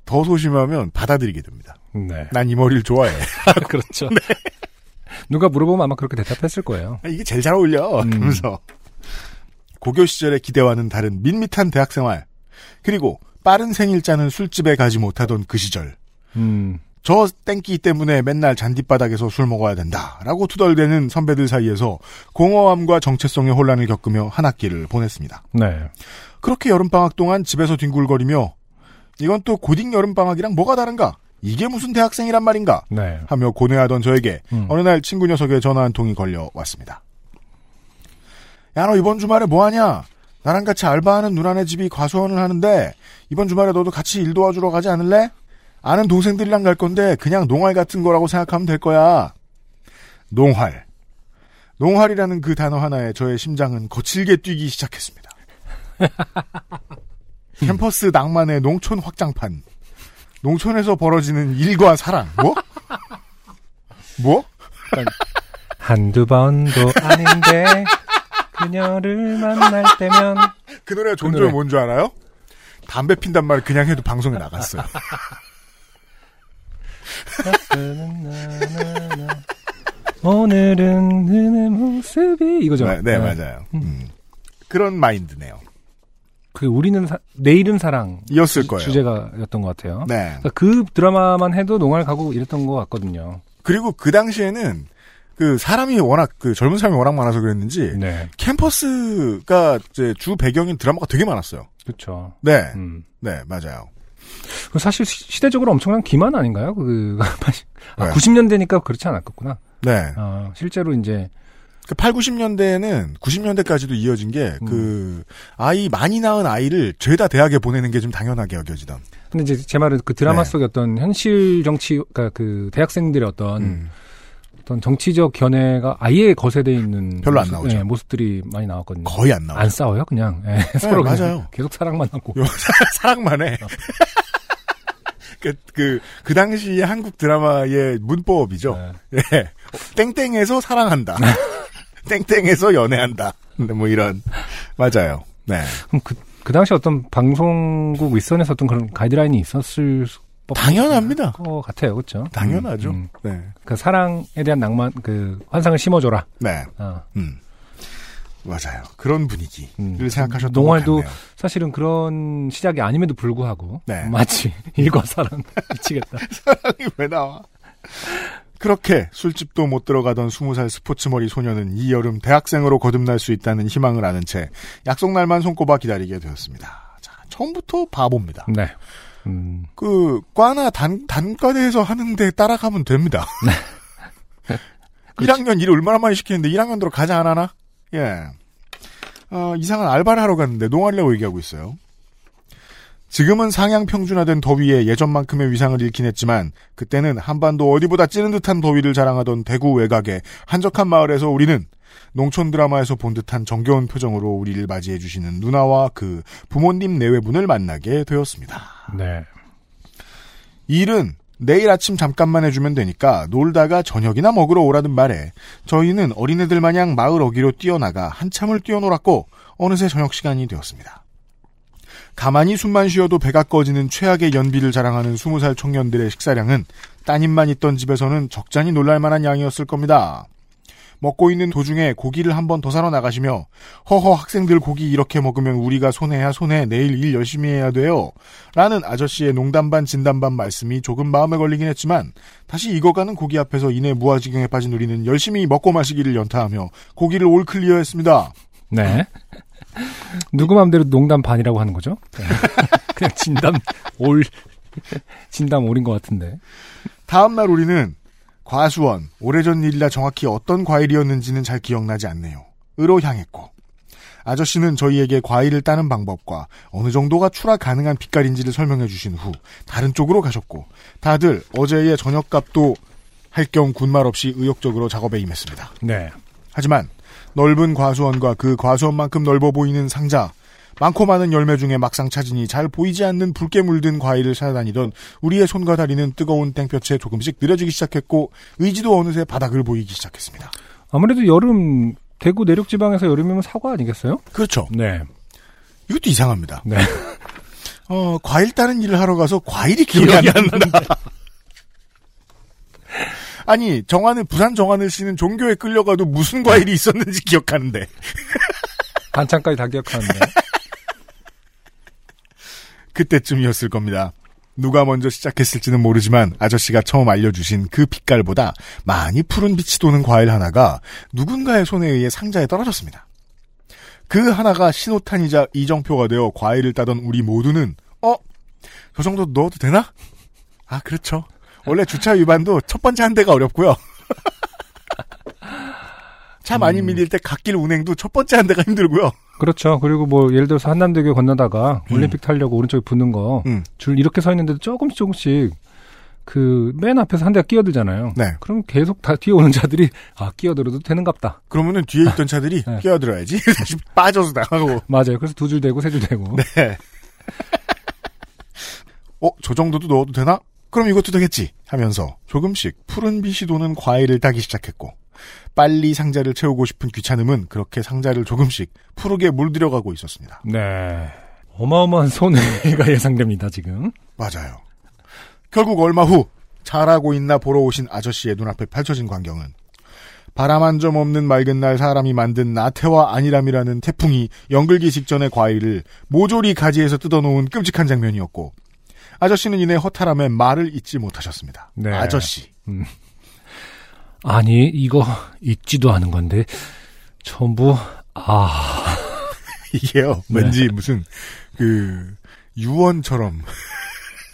더 소심하면 받아들이게 됩니다. 네. 난 이 머리를 좋아해. 그렇죠. 누가 물어보면 아마 그렇게 대답했을 거예요. 아, 이게 제일 잘 어울려. 음. 그러면서 고교 시절의 기대와는 다른 밋밋한 대학 생활 그리고 빠른 생일자는 술집에 가지 못하던 그 시절 음, 저 땡기 때문에 맨날 잔디바닥에서 술 먹어야 된다라고 투덜대는 선배들 사이에서 공허함과 정체성의 혼란을 겪으며 한 학기를 보냈습니다. 네. 그렇게 여름방학 동안 집에서 뒹굴거리며 이건 또 고딩 여름방학이랑 뭐가 다른가? 이게 무슨 대학생이란 말인가? 네. 하며 고뇌하던 저에게 음. 어느 날 친구 녀석의 전화 한 통이 걸려 왔습니다. 야, 너 이번 주말에 뭐 하냐? 나랑 같이 알바하는 누나네 집이 과수원을 하는데 이번 주말에 너도 같이 일 도와주러 가지 않을래? 아는 동생들이랑 갈 건데 그냥 농활 같은 거라고 생각하면 될 거야. 농활. 농활이라는 그 단어 하나에 저의 심장은 거칠게 뛰기 시작했습니다. 캠퍼스 낭만의 농촌 확장판. 농촌에서 벌어지는 일과 사랑. 뭐? 뭐? 한두 번도 아닌데 그녀를 만날 때면 그 노래가 그 존재가 노래. 뭔줄 알아요? 담배 핀단 말 그냥 해도 방송에 나갔어요. 오늘은 그의 모습이 이거죠. 네, 네, 맞아요. 음. 그런 마인드네요. 그 우리는 사- 내일은 사랑 이었을 주- 거예요. 주제가였던 것 같아요. 네. 그러니까 그 드라마만 해도 농활 가고 이랬던 것 같거든요. 그리고 그 당시에는 그 사람이 워낙 그 젊은 사람이 워낙 많아서 그랬는지 네. 캠퍼스가 이제 주 배경인 드라마가 되게 많았어요. 그렇죠. 네, 음. 네 맞아요. 그 사실 시- 시대적으로 엄청난 기만 아닌가요? 그 아, 네. 90년대니까 그렇지 않았겠구나. 네, 아, 실제로 이제 그 8, 90년대에는 90년대까지도 이어진 게그 아이 많이 낳은 아이를 죄다 대학에 보내는 게 좀 당연하게 여겨지던. 근데 이제 제 말은 그 드라마 네. 속의 어떤 현실 정치 그러니까 그 대학생들의 어떤 음. 어떤 정치적 견해가 아예 거세돼 있는 별로 안 모습, 나오죠. 예, 모습들이 많이 나왔거든요. 거의 안 나와요. 안 싸워요, 그냥 예, 서로 그냥 맞아요. 계속 사랑만 하고. 사랑만 해. 그, 그, 그 당시의 한국 드라마의 문법이죠. 네. 예. 땡땡에서 사랑한다. 땡땡에서 연애한다. 근데 뭐 이런. 맞아요. 네. 그럼 그, 그 당시 어떤 방송국 윗선에서 어떤 그런 가이드라인이 있었을 법- 당연합니다. 것 같아요, 그렇죠? 당연하죠. 음, 음. 네. 그 사랑에 대한 낭만, 그 환상을 심어줘라. 네. 어. 음. 맞아요. 그런 분위기를 음. 생각하셨던 농활도. 사실은 그런 시작이 아님에도 불구하고 네. 마치 일과 사랑 미치겠다. 사랑이 왜 나와? 그렇게 술집도 못 들어가던 스무 살 스포츠머리 소녀는 이 여름 대학생으로 거듭날 수 있다는 희망을 아는 채 약속 날만 손꼽아 기다리게 되었습니다. 자, 처음부터 바보입니다. 네. 음, 그 과나 단 단과대에서 하는데 따라가면 됩니다. 1학년 일을 얼마나 많이 시키는데 1학년 들어 가지 안 하나? 예. 어, 이상한 알바를 하러 갔는데 농하려고 얘기하고 있어요. 지금은 상향 평준화된 더위에 예전만큼의 위상을 잃긴 했지만 그때는 한반도 어디보다 찌는 듯한 더위를 자랑하던 대구 외곽의 한적한 마을에서 우리는 농촌 드라마에서 본 듯한 정겨운 표정으로 우리를 맞이해 주시는 누나와 그 부모님 내외분을 만나게 되었습니다. 네. 일은 내일 아침 잠깐만 해주면 되니까 놀다가 저녁이나 먹으러 오라는 말에 저희는 어린애들 마냥 마을 어귀로 뛰어나가 한참을 뛰어놀았고 어느새 저녁 시간이 되었습니다. 가만히 숨만 쉬어도 배가 꺼지는 최악의 연비를 자랑하는 20살 청년들의 식사량은 따님만 있던 집에서는 적잖이 놀랄 만한 양이었을 겁니다. 먹고 있는 도중에 고기를 한 번 더 사러 나가시며 허허 학생들 고기 이렇게 먹으면 우리가 손해야 손해 내일 일 열심히 해야 돼요. 라는 아저씨의 농담 반 진담 반 말씀이 조금 마음에 걸리긴 했지만 다시 익어가는 고기 앞에서 이내 무아지경에 빠진 우리는 열심히 먹고 마시기를 연타하며 고기를 올 클리어했습니다. 네. 누구 맘대로 농담 반이라고 하는 거죠? 네. 그냥 진담 올, 진담 올인 것 같은데. 다음 날 우리는 과수원, 오래전 일이라 정확히 어떤 과일이었는지는 잘 기억나지 않네요. 으로 향했고 아저씨는 저희에게 과일을 따는 방법과 어느 정도가 출하 가능한 빛깔인지를 설명해 주신 후 다른 쪽으로 가셨고 다들 어제의 저녁값도 할 겸 군말 없이 의욕적으로 작업에 임했습니다. 네. 하지만 넓은 과수원과 그 과수원만큼 넓어 보이는 상자, 많고 많은 열매 중에 막상 찾으니 잘 보이지 않는 붉게 물든 과일을 찾아다니던 우리의 손과 다리는 뜨거운 땡볕에 조금씩 느려지기 시작했고 의지도 어느새 바닥을 보이기 시작했습니다. 아무래도 여름, 대구 내륙 지방에서 여름이면 사과 아니겠어요? 그렇죠. 네. 이것도 이상합니다. 네. 어, 과일 따는 일을 하러 가서 과일이 기억이 안 난다. 아니, 정하는, 부산 정하늘 씨는 종교에 끌려가도 무슨 과일이 있었는지 기억하는데. 반찬까지 다 기억하는데. 그때쯤이었을 겁니다. 누가 먼저 시작했을지는 모르지만 아저씨가 처음 알려주신 그 빛깔보다 많이 푸른 빛이 도는 과일 하나가 누군가의 손에 의해 상자에 떨어졌습니다. 그 하나가 신호탄이자 이정표가 되어 과일을 따던 우리 모두는 어? 저 정도 넣어도 되나? 아 그렇죠. 원래 주차 위반도 첫 번째 한 대가 어렵고요. 차 많이 밀릴 때 갓길 운행도 첫 번째 한 대가 힘들고요. 그렇죠. 그리고 뭐 예를 들어서 한남대교 건너다가 올림픽 타려고 오른쪽에 붙는 거줄 음. 이렇게 서 있는데도 조금씩 조금씩 그 맨 앞에서 한 대가 끼어들잖아요. 네. 그럼 계속 다 뒤에 오는 자들이 아 끼어들어도 되는갑다. 그러면은 뒤에 있던 차들이 네. 끼어들어야지. 다시 빠져서 나가고. 맞아요. 그래서 두 줄 되고 세 줄 되고. 네. 어, 저 정도도 넣어도 되나? 그럼 이것도 되겠지. 하면서 조금씩 푸른 빛이 도는 과일을 따기 시작했고, 빨리 상자를 채우고 싶은 귀찮음은 그렇게 상자를 조금씩 푸르게 물들여가고 있었습니다. 네. 어마어마한 손해가 예상됩니다, 지금. 맞아요. 결국 얼마 후, 잘하고 있나 보러 오신 아저씨의 눈앞에 펼쳐진 광경은 바람 한 점 없는 맑은 날 사람이 만든 나태와 안일함이라는 태풍이 연글기 직전의 과일을 모조리 가지에서 뜯어놓은 끔찍한 장면이었고 아저씨는 이내 허탈함에 말을 잇지 못하셨습니다. 네. 아저씨. 아니, 이거 읽지도 않은 건데, 전부, 아, 이게요, 네. 왠지 무슨, 그, 유언처럼.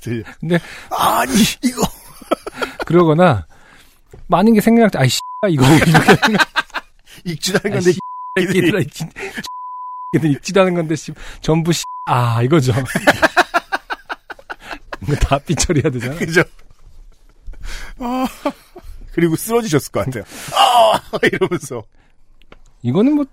들려. 근데, 아니, 이거. 그러거나, 많은 게 생각날 때, 아이, 씨, 이거, 이렇게 읽지도 않은 건데, 읽지, 얘들 읽지도 않은 건데, 씨, 전부, 씨, 아, 이거죠. 이거 다 삐처리해야 되잖아. 그죠? 아, 그리고 쓰러지셨을 것 같아요. 아! 이러면서. 이거는 뭐,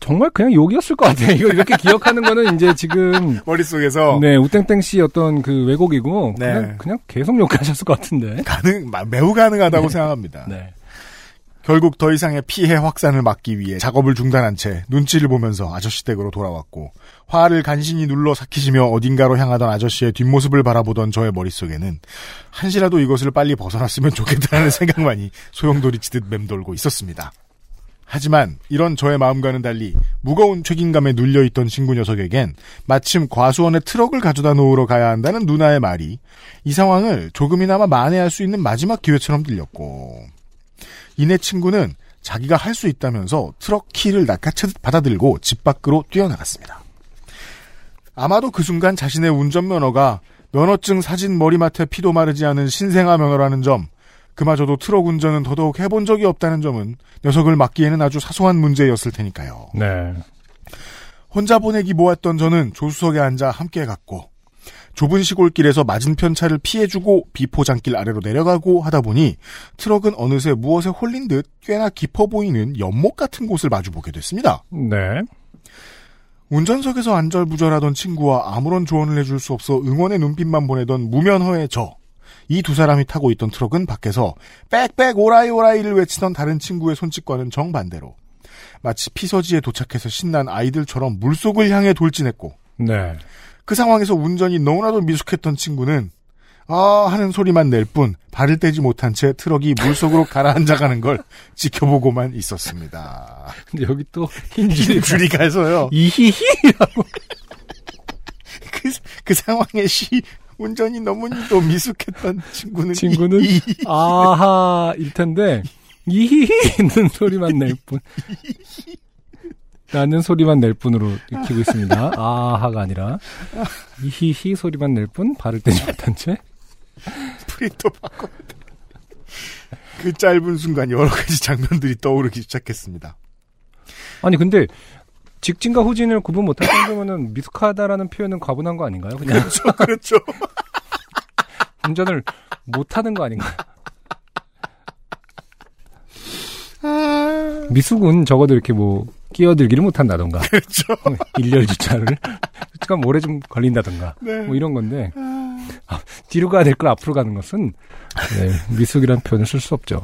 정말 그냥 욕이었을 것 같아요. 이거 이렇게 기억하는 거는 이제 지금, 머릿속에서. 네, 우땡땡 씨 어떤 그 왜곡이고, 네. 그냥, 그냥 계속 욕하셨을 것 같은데. 가능, 마- 매우 가능하다고 생각합니다. 네. 결국 더 이상의 피해 확산을 막기 위해 작업을 중단한 채 눈치를 보면서 아저씨 댁으로 돌아왔고 화를 간신히 눌러 삭히시며 어딘가로 향하던 아저씨의 뒷모습을 바라보던 저의 머릿속에는 한시라도 이것을 빨리 벗어났으면 좋겠다는 생각만이 소용돌이치듯 맴돌고 있었습니다. 하지만 이런 저의 마음과는 달리 무거운 책임감에 눌려있던 친구 녀석에겐 마침 과수원에 트럭을 가져다 놓으러 가야 한다는 누나의 말이 이 상황을 조금이나마 만회할 수 있는 마지막 기회처럼 들렸고 이내 친구는 자기가 할 수 있다면서 트럭 키를 낚아채듯 받아들고 집 밖으로 뛰어나갔습니다. 아마도 그 순간 자신의 운전면허가 면허증 사진 머리맡에 피도 마르지 않은 신생아 면허라는 점, 그마저도 트럭 운전은 더더욱 해본 적이 없다는 점은 녀석을 맡기에는 아주 사소한 문제였을 테니까요. 네. 혼자 보내기 모았던 저는 조수석에 앉아 함께 갔고 좁은 시골길에서 맞은편 차를 피해주고 비포장길 아래로 내려가고 하다 보니 트럭은 어느새 무엇에 홀린 듯 꽤나 깊어 보이는 연못 같은 곳을 마주보게 됐습니다. 네. 운전석에서 안절부절하던 친구와 아무런 조언을 해줄 수 없어 응원의 눈빛만 보내던 무면허의 저. 이 두 사람이 타고 있던 트럭은 밖에서 빽빽 오라이 오라이를 외치던 다른 친구의 손짓과는 정반대로 마치 피서지에 도착해서 신난 아이들처럼 물속을 향해 돌진했고 네. 그 상황에서 운전이 너무나도 미숙했던 친구는 아 하는 소리만 낼 뿐 발을 떼지 못한 채 트럭이 물속으로 가라앉아가는 걸 지켜보고만 있었습니다. 근데 여기 또 흰줄이 줄이 가서요. 이히히라고. 그, 그 상황에 시 운전이 너무도 미숙했던 친구는 친구는 이, 이, 아하 일 텐데 이히히는 소리만 낼 뿐. 라는 소리만 낼 뿐으로 익히고 있습니다. 아하가 아니라 이히히 소리만 낼 뿐 발을 떼지 못한 채. 프린터 바꿔. 그 짧은 순간 여러 가지 장면들이 떠오르기 시작했습니다. 아니 근데 직진과 후진을 구분 못할 정도면은 미숙하다라는 표현은 과분한 거 아닌가요? 그냥 그렇죠, 그렇죠. 운전을 못하는 거 아닌가요? 아, 미숙은 적어도 이렇게 뭐 끼어들기를 못한다던가 그렇죠. 일렬 주차를 잠깐 오래 좀 걸린다던가 네. 뭐 이런 건데 아, 뒤로 가야 될 걸 앞으로 가는 것은 네, 미숙이라는 표현을 쓸 수 없죠.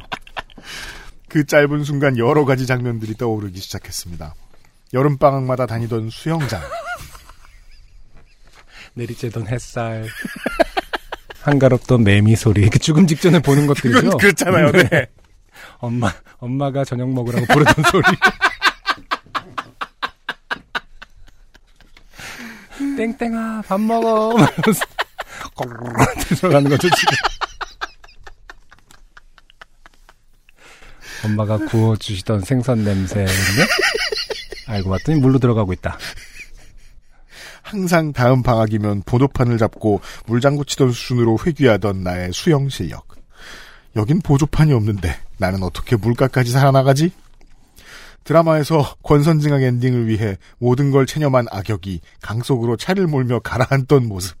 그 짧은 순간 여러 가지 장면들이 떠오르기 시작했습니다. 여름방학마다 다니던 수영장. 내리쬐던 햇살 한가롭던 매미 소리 이렇게 죽음 직전에 보는 것들이죠. 그렇잖아요. 네. 엄마 엄마가 저녁 먹으라고 부르던 소리. 땡땡아 밥 먹어. 이러면서 들어가는 거죠 지금. 엄마가 구워주시던 생선 냄새인데 알고 봤더니 물로 들어가고 있다. 항상 다음 방학이면 보도판을 잡고 물장구 치던 수준으로 회귀하던 나의 수영 실력. 여긴 보조판이 없는데 나는 어떻게 물가까지 살아나가지? 드라마에서 권선징악 엔딩을 위해 모든 걸 체념한 악역이 강 속으로 차를 몰며 가라앉던 모습.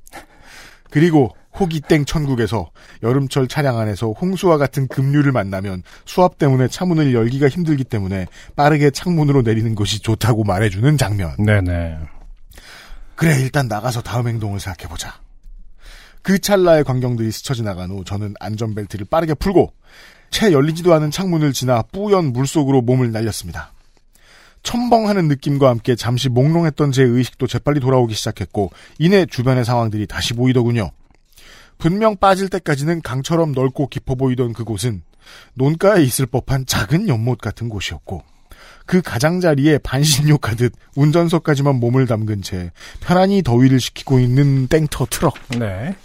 그리고 호기땡 천국에서 여름철 차량 안에서 홍수와 같은 급류를 만나면 수압 때문에 차문을 열기가 힘들기 때문에 빠르게 창문으로 내리는 것이 좋다고 말해주는 장면. 네네. 그래 일단 나가서 다음 행동을 생각해보자. 그 찰나의 광경들이 스쳐 지나간 후 저는 안전벨트를 빠르게 풀고 채 열리지도 않은 창문을 지나 뿌연 물속으로 몸을 날렸습니다. 첨벙하는 느낌과 함께 잠시 몽롱했던 제 의식도 재빨리 돌아오기 시작했고 이내 주변의 상황들이 다시 보이더군요. 분명 빠질 때까지는 강처럼 넓고 깊어 보이던 그곳은 논가에 있을 법한 작은 연못 같은 곳이었고 그 가장자리에 반신욕하듯 운전석까지만 몸을 담근 채 편안히 더위를 식히고 있는 땡터 트럭. 네.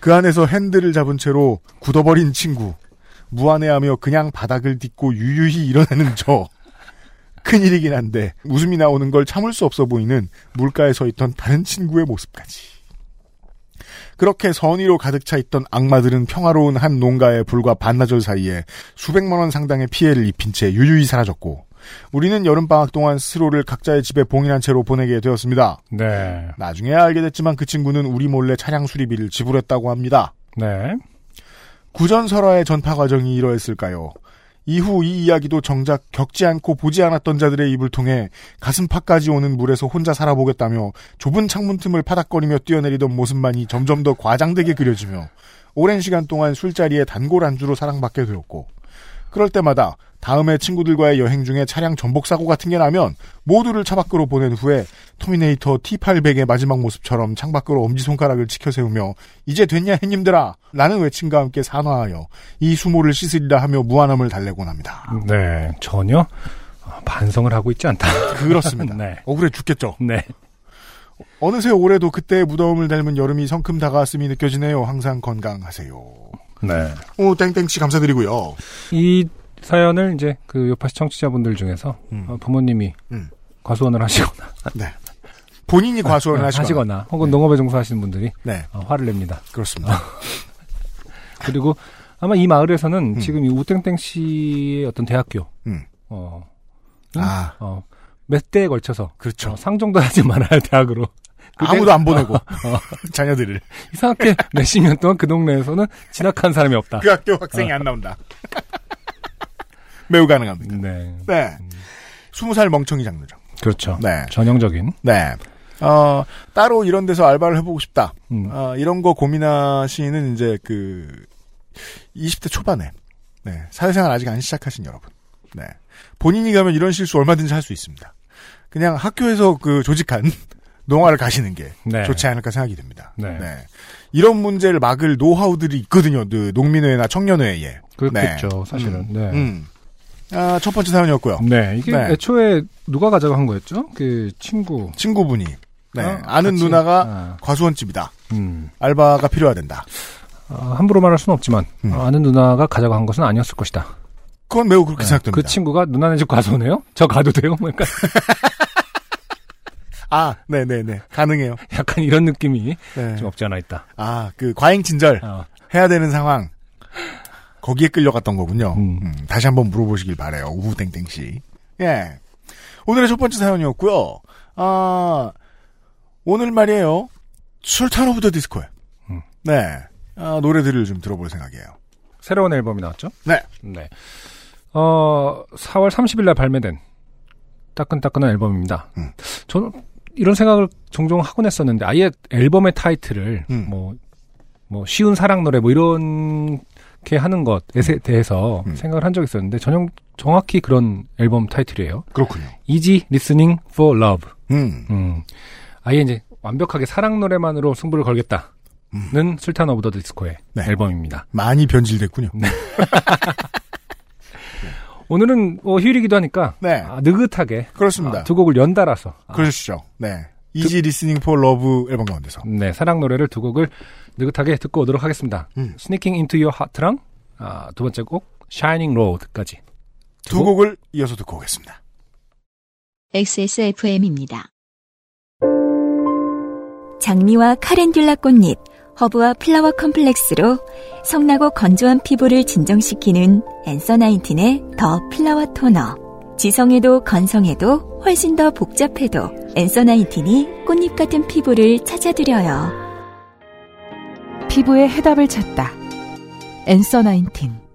그 안에서 핸들을 잡은 채로 굳어버린 친구. 무안해하며 그냥 바닥을 딛고 유유히 일어나는 저. 큰일이긴 한데 웃음이 나오는 걸 참을 수 없어 보이는 물가에 서 있던 다른 친구의 모습까지. 그렇게 선의로 가득 차 있던 악마들은 평화로운 한 농가의 불과 반나절 사이에 수백만 원 상당의 피해를 입힌 채 유유히 사라졌고 우리는 여름방학 동안 스스로를 각자의 집에 봉인한 채로 보내게 되었습니다. 네. 나중에 알게 됐지만 그 친구는 우리 몰래 차량 수리비를 지불했다고 합니다. 네. 구전설화의 전파 과정이 이러했을까요? 이후 이 이야기도 정작 겪지 않고 보지 않았던 자들의 입을 통해 가슴팍까지 오는 물에서 혼자 살아보겠다며 좁은 창문 틈을 파닥거리며 뛰어내리던 모습만이 점점 더 과장되게 그려지며 오랜 시간 동안 술자리에 단골 안주로 사랑받게 되었고 그럴 때마다 다음에 친구들과의 여행 중에 차량 전복 사고 같은 게 나면 모두를 차 밖으로 보낸 후에 터미네이터 T800의 마지막 모습처럼 창 밖으로 엄지손가락을 치켜 세우며 이제 됐냐 해님들아 라는 외침과 함께 산화하여 이 수모를 씻으리라 하며 무한함을 달래곤 합니다. 네. 전혀 어, 반성을 하고 있지 않다. 그렇습니다. 네. 억울해 죽겠죠. 네. 어느새 올해도 그때의 무더움을 닮은 여름이 성큼 다가왔음이 느껴지네요. 항상 건강하세요. 네. 오 땡땡씨 감사드리고요. 이 사연을 이제 그 요파 시 청취자분들 중에서 음. 어, 부모님이 음. 과수원을 하시거나 네. 본인이 과수원을 네, 하시거나. 하시거나 혹은 네. 농업에 종사하시는 분들이 네, 어, 화를 냅니다. 그렇습니다. 그리고 아마 이 마을에서는 음. 지금 이 우땡땡 씨의 어떤 대학교 음. 어, 아, 어, 몇 대에 걸쳐서 그렇죠. 어, 상정도 하지 말아야 대학으로 그 아무도 안 보내고 어, 자녀들을 이상하게 몇십 년 동안 그 동네에서는 진학한 사람이 없다. 그 학교 학생이 안 나온다. 매우 가능합니다. 네, 네. 스무 살 멍청이 장르죠. 그렇죠. 네. 전형적인. 네. 어, 따로 이런 데서 알바를 해보고 싶다. 음. 어, 이런 거 고민하시는 이제 그 20대 초반에 네, 사회생활 아직 안 시작하신 여러분. 네. 본인이 가면 이런 실수 얼마든지 할 수 있습니다. 그냥 학교에서 그 조직한 농화를 가시는 게 네. 좋지 않을까 생각이 듭니다. 네. 이런 문제를 막을 노하우들이 있거든요. 그 농민회나 청년회에. 그렇겠죠, 사실은. 네. 음. 아, 첫 번째 사연이었고요. 네, 이게 네. 애초에 누가 가져간 거였죠? 그 친구. 친구분이 네, 어, 아는 같이. 누나가 아, 과수원집이다. 음. 알바가 필요하된다. 아, 함부로 말할 수는 없지만 음. 어, 아는 누나가 가져간 것은 아니었을 것이다. 그건 매우 그렇게 네. 생각됩니다. 그 친구가 누나네 집 과수네요? 저 가도 돼요? 뭐 약간, 아, 네네네. 가능해요. 약간 이런 느낌이 네. 좀 없지 않아 있다. 아, 그 과잉 친절 어, 해야 되는 상황. 거기에 끌려갔던 거군요. 음. 음, 다시 한번 물어보시길 바래요. 우후땡땡 씨. 예. 오늘의 첫 번째 사연이었고요. 아, 오늘 말이에요. 술탄 오브 더 디스코에. 음. 네. 아, 노래들을 좀 들어볼 생각이에요. 새로운 앨범이 나왔죠? 네. 네. 어, 4월 30일 날 발매된 따끈따끈한 앨범입니다. 음. 저는 이런 생각을 종종 하곤 했었는데 아예 앨범의 타이틀을 음. 뭐, 뭐 쉬운 사랑 노래 뭐 이렇게 하는 것에 대해서 음. 생각을 한 적이 있었는데 전형 정확히 그런 앨범 타이틀이에요. 그렇군요. Easy Listening for Love. 음. 음. 아예 이제 완벽하게 사랑 노래만으로 승부를 걸겠다는 음. 술탄 오브 더 디스코의 네. 앨범입니다. 많이 변질됐군요. 오늘은 뭐 휴일이기도 하니까 네. 아, 느긋하게 그렇습니다. 아, 두 곡을 연달아서 아, 그러시죠. 네. Easy Listening for Love 앨범 가운데서. 네 사랑 노래를 두 곡을 느긋하게 듣고 오도록 하겠습니다. 음. Sneaking Into Your Heart랑 아, 두 번째 곡 Shining Road까지 두 곡을 이어서 듣고 오겠습니다. XSFM입니다. 장미와 카렌듈라 꽃잎, 허브와 flower complex로 성나고 건조한 피부를 진정시키는 Answer Nineteen의 The Flower Toner. 지성에도 건성에도 훨씬 더 복잡해도 앤서 나인틴이 꽃잎 같은 피부를 찾아드려요. 피부의 해답을 찾다. 앤서 나인틴.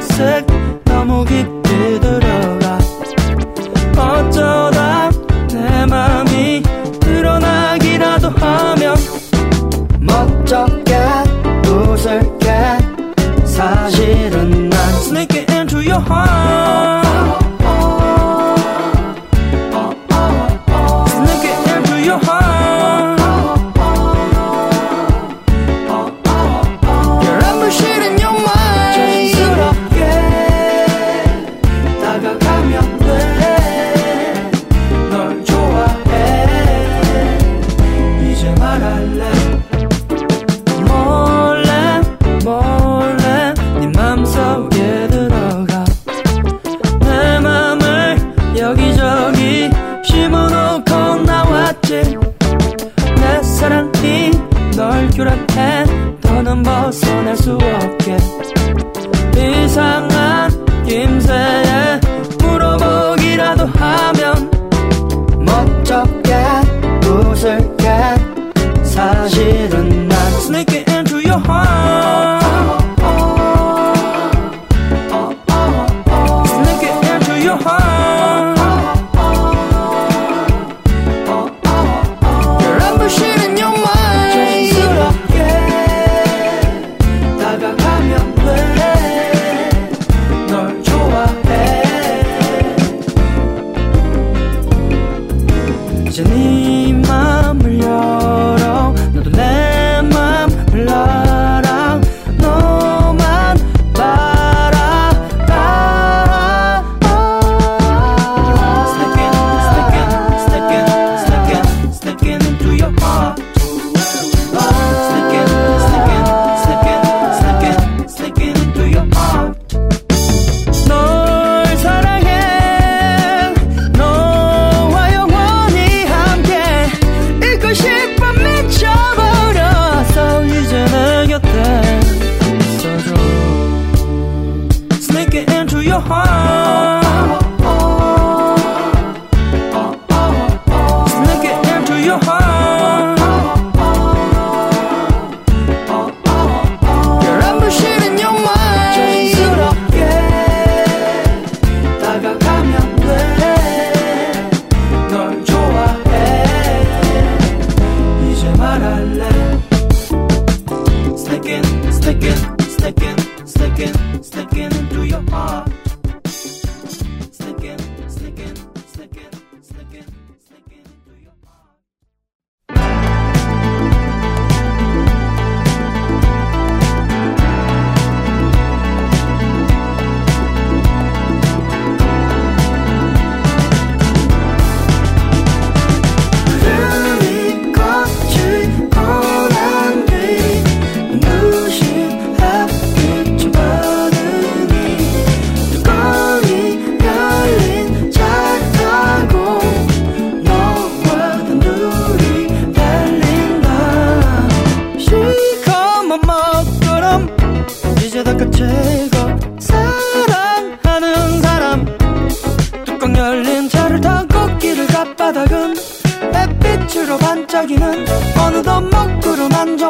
두 걸음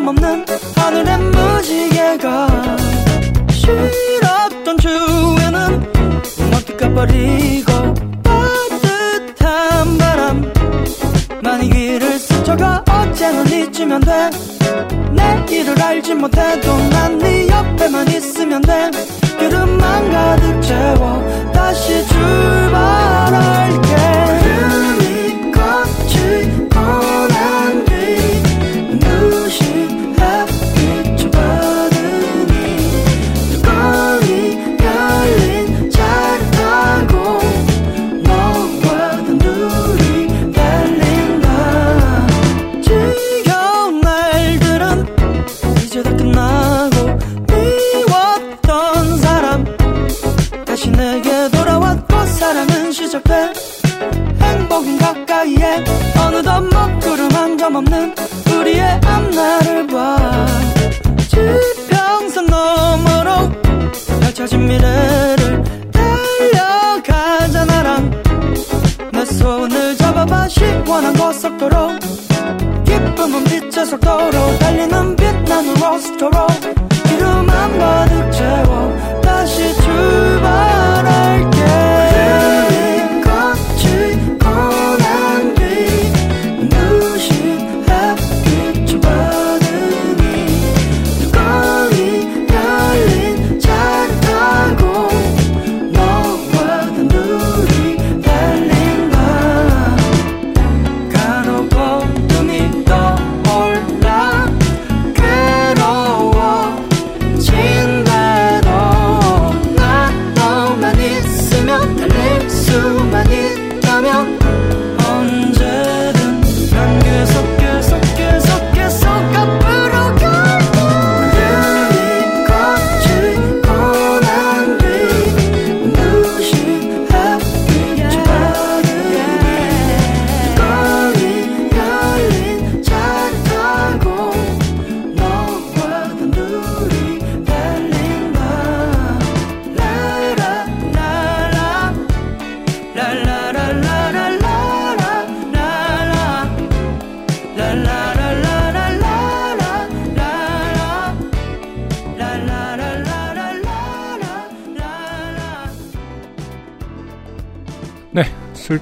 없는 하늘의 무지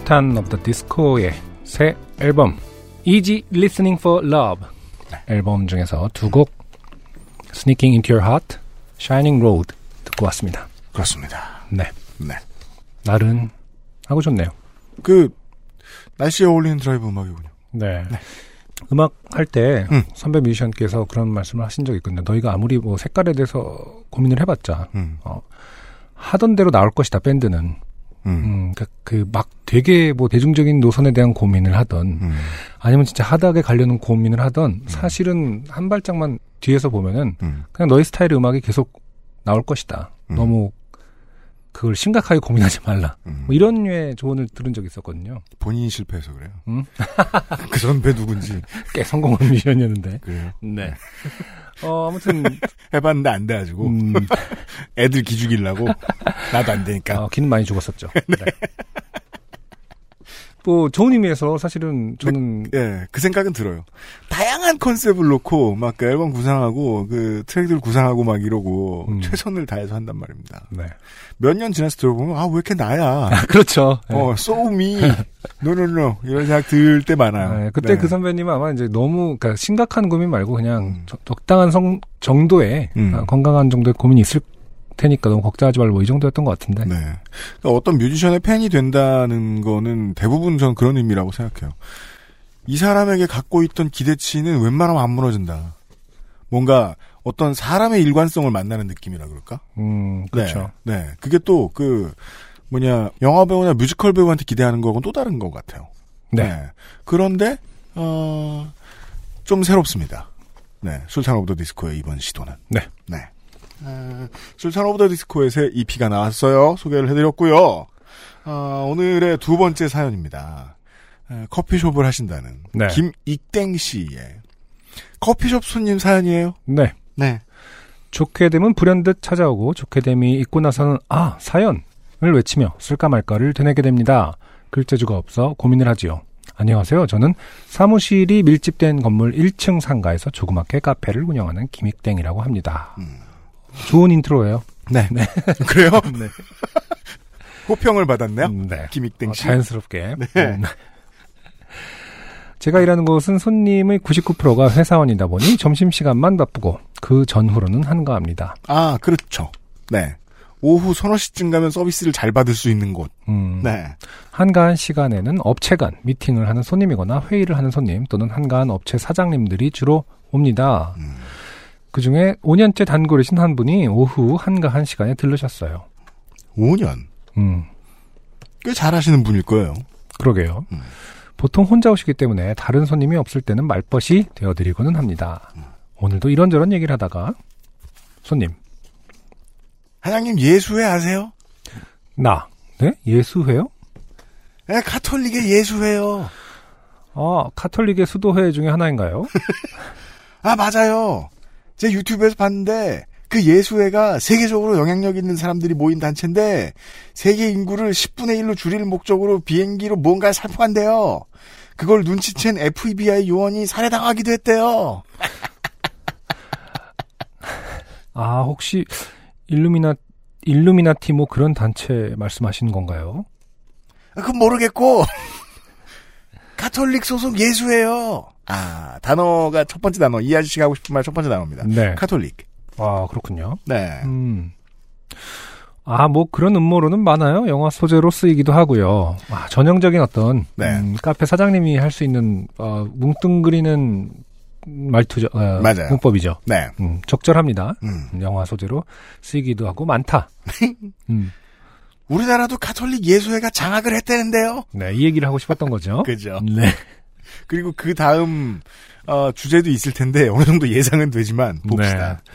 술탄 오브 더 디스코의 새 앨범 Easy Listening for Love 앨범 중에서 두 곡 Sneaking Into Your Heart, Shining Road 듣고 왔습니다. 그렇습니다. 네, 네. 나른하고 좋네요. 그 날씨에 어울리는 드라이브 음악이군요. 네. 음악 할때 음. 선배 뮤지션께서 그런 말씀을 하신 적이 있거든요. 너희가 아무리 뭐 색깔에 대해서 고민을 해봤자 음. 하던 대로 나올 것이다 밴드는 음. 음, 그막 되게 뭐 대중적인 노선에 대한 고민을 하던 음. 아니면 진짜 하다하게 가려는 고민을 하던 사실은 한 발짝만 뒤에서 보면은 음. 그냥 너의 스타일의 음악이 계속 나올 것이다. 음. 너무 그걸 심각하게 고민하지 말라. 음. 뭐 이런 류의 조언을 들은 적이 있었거든요. 본인이 실패해서 그래요. 음? 그 선배 누군지 꽤 성공한 뮤지션이었는데. 그래요. 네. 어, 아무튼 해봤는데 안 돼가지고 음, 애들 기죽이려고 나도 안 되니까. 어, 기는 많이 죽었었죠. 네. 뭐 좋은 의미에서 사실은 저는 예, 그 생각은 들어요. 다양한 컨셉을 놓고 막 그 앨범 구상하고 그 트랙들 구상하고 막 이러고 음. 최선을 다해서 한단 말입니다. 네. 몇 년 지나서 들어보면 아 왜 이렇게 나야? 그렇죠. 네. 어, no no 이런 생각 들 때 많아요. 네, 그때 네. 그 선배님은 아마 이제 너무 그러니까 심각한 고민 말고 그냥 음. 적- 적당한 성, 정도의 음. 아, 건강한 정도의 고민이 있을 테니까 너무 걱정하지 말고 이 정도였던 것 같은데. 네. 그러니까 어떤 뮤지션의 팬이 된다는 거는 대부분 전 그런 의미라고 생각해요. 이 사람에게 갖고 있던 기대치는 웬만하면 안 무너진다. 뭔가 어떤 사람의 일관성을 만나는 느낌이라 그럴까? 음, 그렇죠. 네. 네. 그게 또 그 뭐냐 영화 배우나 뮤지컬 배우한테 기대하는 거하고는 또 다른 것 같아요. 네. 그런데 어, 좀 새롭습니다. 네. 술탄 오브 더 디스코의 이번 시도는. 네. 네. 어, 술탄 오브 더 디스코의 새 EP가 나왔어요. 소개를 해드렸고요. 어, 오늘의 두 번째 사연입니다. 에, 커피숍을 하신다는 네. 김익땡 씨의 커피숍 손님 사연이에요. 네. 네. 좋게 되면 불현듯 찾아오고 좋게 됨이 있고 나서는 아 사연을 외치며 쓸까 말까를 되뇌게 됩니다. 글재주가 없어 고민을 하지요. 안녕하세요. 저는 사무실이 밀집된 건물 1층 상가에서 조그맣게 카페를 운영하는 김익땡이라고 합니다. 음. 좋은 인트로예요. 네. 그래요? 네. 호평을 받았네요. 음, 네. 김익땡 어, 씨. 자연스럽게. 네. 음. 제가 일하는 곳은 손님의 99%가 회사원이다 보니 점심시간만 바쁘고 그 전후로는 한가합니다. 아, 그렇죠. 네. 오후 서너 시쯤 가면 서비스를 잘 받을 수 있는 곳. 음, 네. 한가한 시간에는 업체 간 미팅을 하는 손님이거나 회의를 하는 손님 또는 한가한 업체 사장님들이 주로 옵니다. 음. 그 중에 5년째 단골이신 한 분이 오후 한가한 시간에 들르셨어요. 5년. 음, 꽤 잘하시는 분일 거예요. 그러게요. 음. 보통 혼자 오시기 때문에 다른 손님이 없을 때는 말벗이 되어드리고는 합니다. 음. 오늘도 이런저런 얘기를 하다가 손님, 사장님 예수회 아세요? 나, 네? 예수회요? 네, 카톨릭의 예수회요. 아, 카톨릭의 수도회 중에 하나인가요? 아, 맞아요. 제 유튜브에서 봤는데 그 예수회가 세계적으로 영향력 있는 사람들이 모인 단체인데 세계 인구를 10분의 1로 줄일 목적으로 비행기로 뭔가를 살포한대요. 그걸 눈치챈 FBI 요원이 살해당하기도 했대요. 아, 혹시 일루미나 일루미나티 뭐 그런 단체 말씀하시는 건가요? 아, 그건 모르겠고 카톨릭 소속 예수회요. 아 단어가 첫 번째 단어 이 아저씨가 하고 싶은 말 첫 번째 단어입니다. 네. 카톨릭. 아, 그렇군요. 네. 음. 아, 뭐 그런 음모론은 많아요. 영화 소재로 쓰이기도 하고요. 아, 전형적인 어떤 네. 음, 카페 사장님이 할 수 있는 어, 뭉뚱그리는 말투죠. 어, 맞아요. 문법이죠. 네. 음, 적절합니다. 음. 영화 소재로 쓰이기도 하고 많다. 음, 우리나라도 카톨릭 예수회가 장악을 했다는데요. 네, 이 얘기를 하고 싶었던 거죠. 그죠. 네. 그리고 그 다음 어, 주제도 있을 텐데 어느 정도 예상은 되지만 봅시다. 네.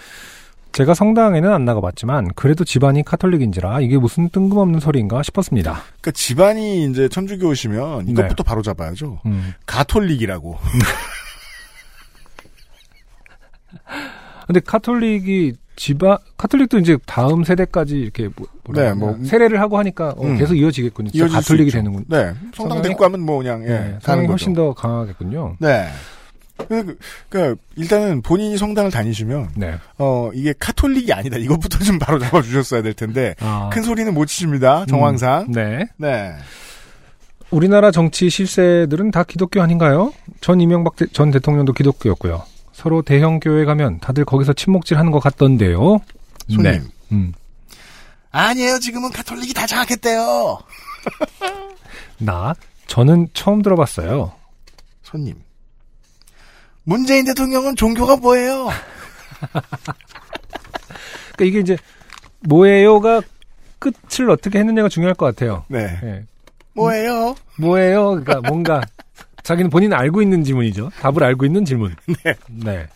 제가 성당에는 안 나가봤지만 그래도 집안이 카톨릭인지라 이게 무슨 뜬금없는 소리인가 싶었습니다. 그러니까 집안이 이제 천주교시면 이것부터 네. 바로 잡아야죠. 음. 가톨릭이라고. 근데 카톨릭이 집안 카톨릭도 이제 다음 세대까지 이렇게 뭐, 네, 뭐, 세례를 하고 하니까 어, 음. 계속 이어지겠군요. 가톨릭이 있죠. 되는군. 네. 성당 데리고 가면 뭐 그냥 예, 네, 거죠. 훨씬 더 강하겠군요. 네. 그, 그, 일단은 본인이 성당을 다니시면, 네. 어, 이게 카톨릭이 아니다. 이것부터 좀 바로 잡아 주셨어야 될 텐데, 아, 큰 소리는 못 치십니다. 정황상. 음, 네. 네. 우리나라 정치 실세들은 다 기독교 아닌가요? 전 이명박 대- 전 대통령도 기독교였고요. 서로 대형 교회 가면 다들 거기서 친목질 하는 것 같던데요. 손님. 네. 음. 아니에요. 지금은 가톨릭이 다 장악했대요. 나 저는 처음 들어봤어요. 손님. 문재인 대통령은 종교가 뭐예요? 그러니까 이게 이제 뭐예요가 끝을 어떻게 했느냐가 중요할 것 같아요. 네. 예. 뭐예요? 뭐예요? 그러니까 뭔가 자기는 본인 알고 있는 질문이죠. 답을 알고 있는 질문. 네.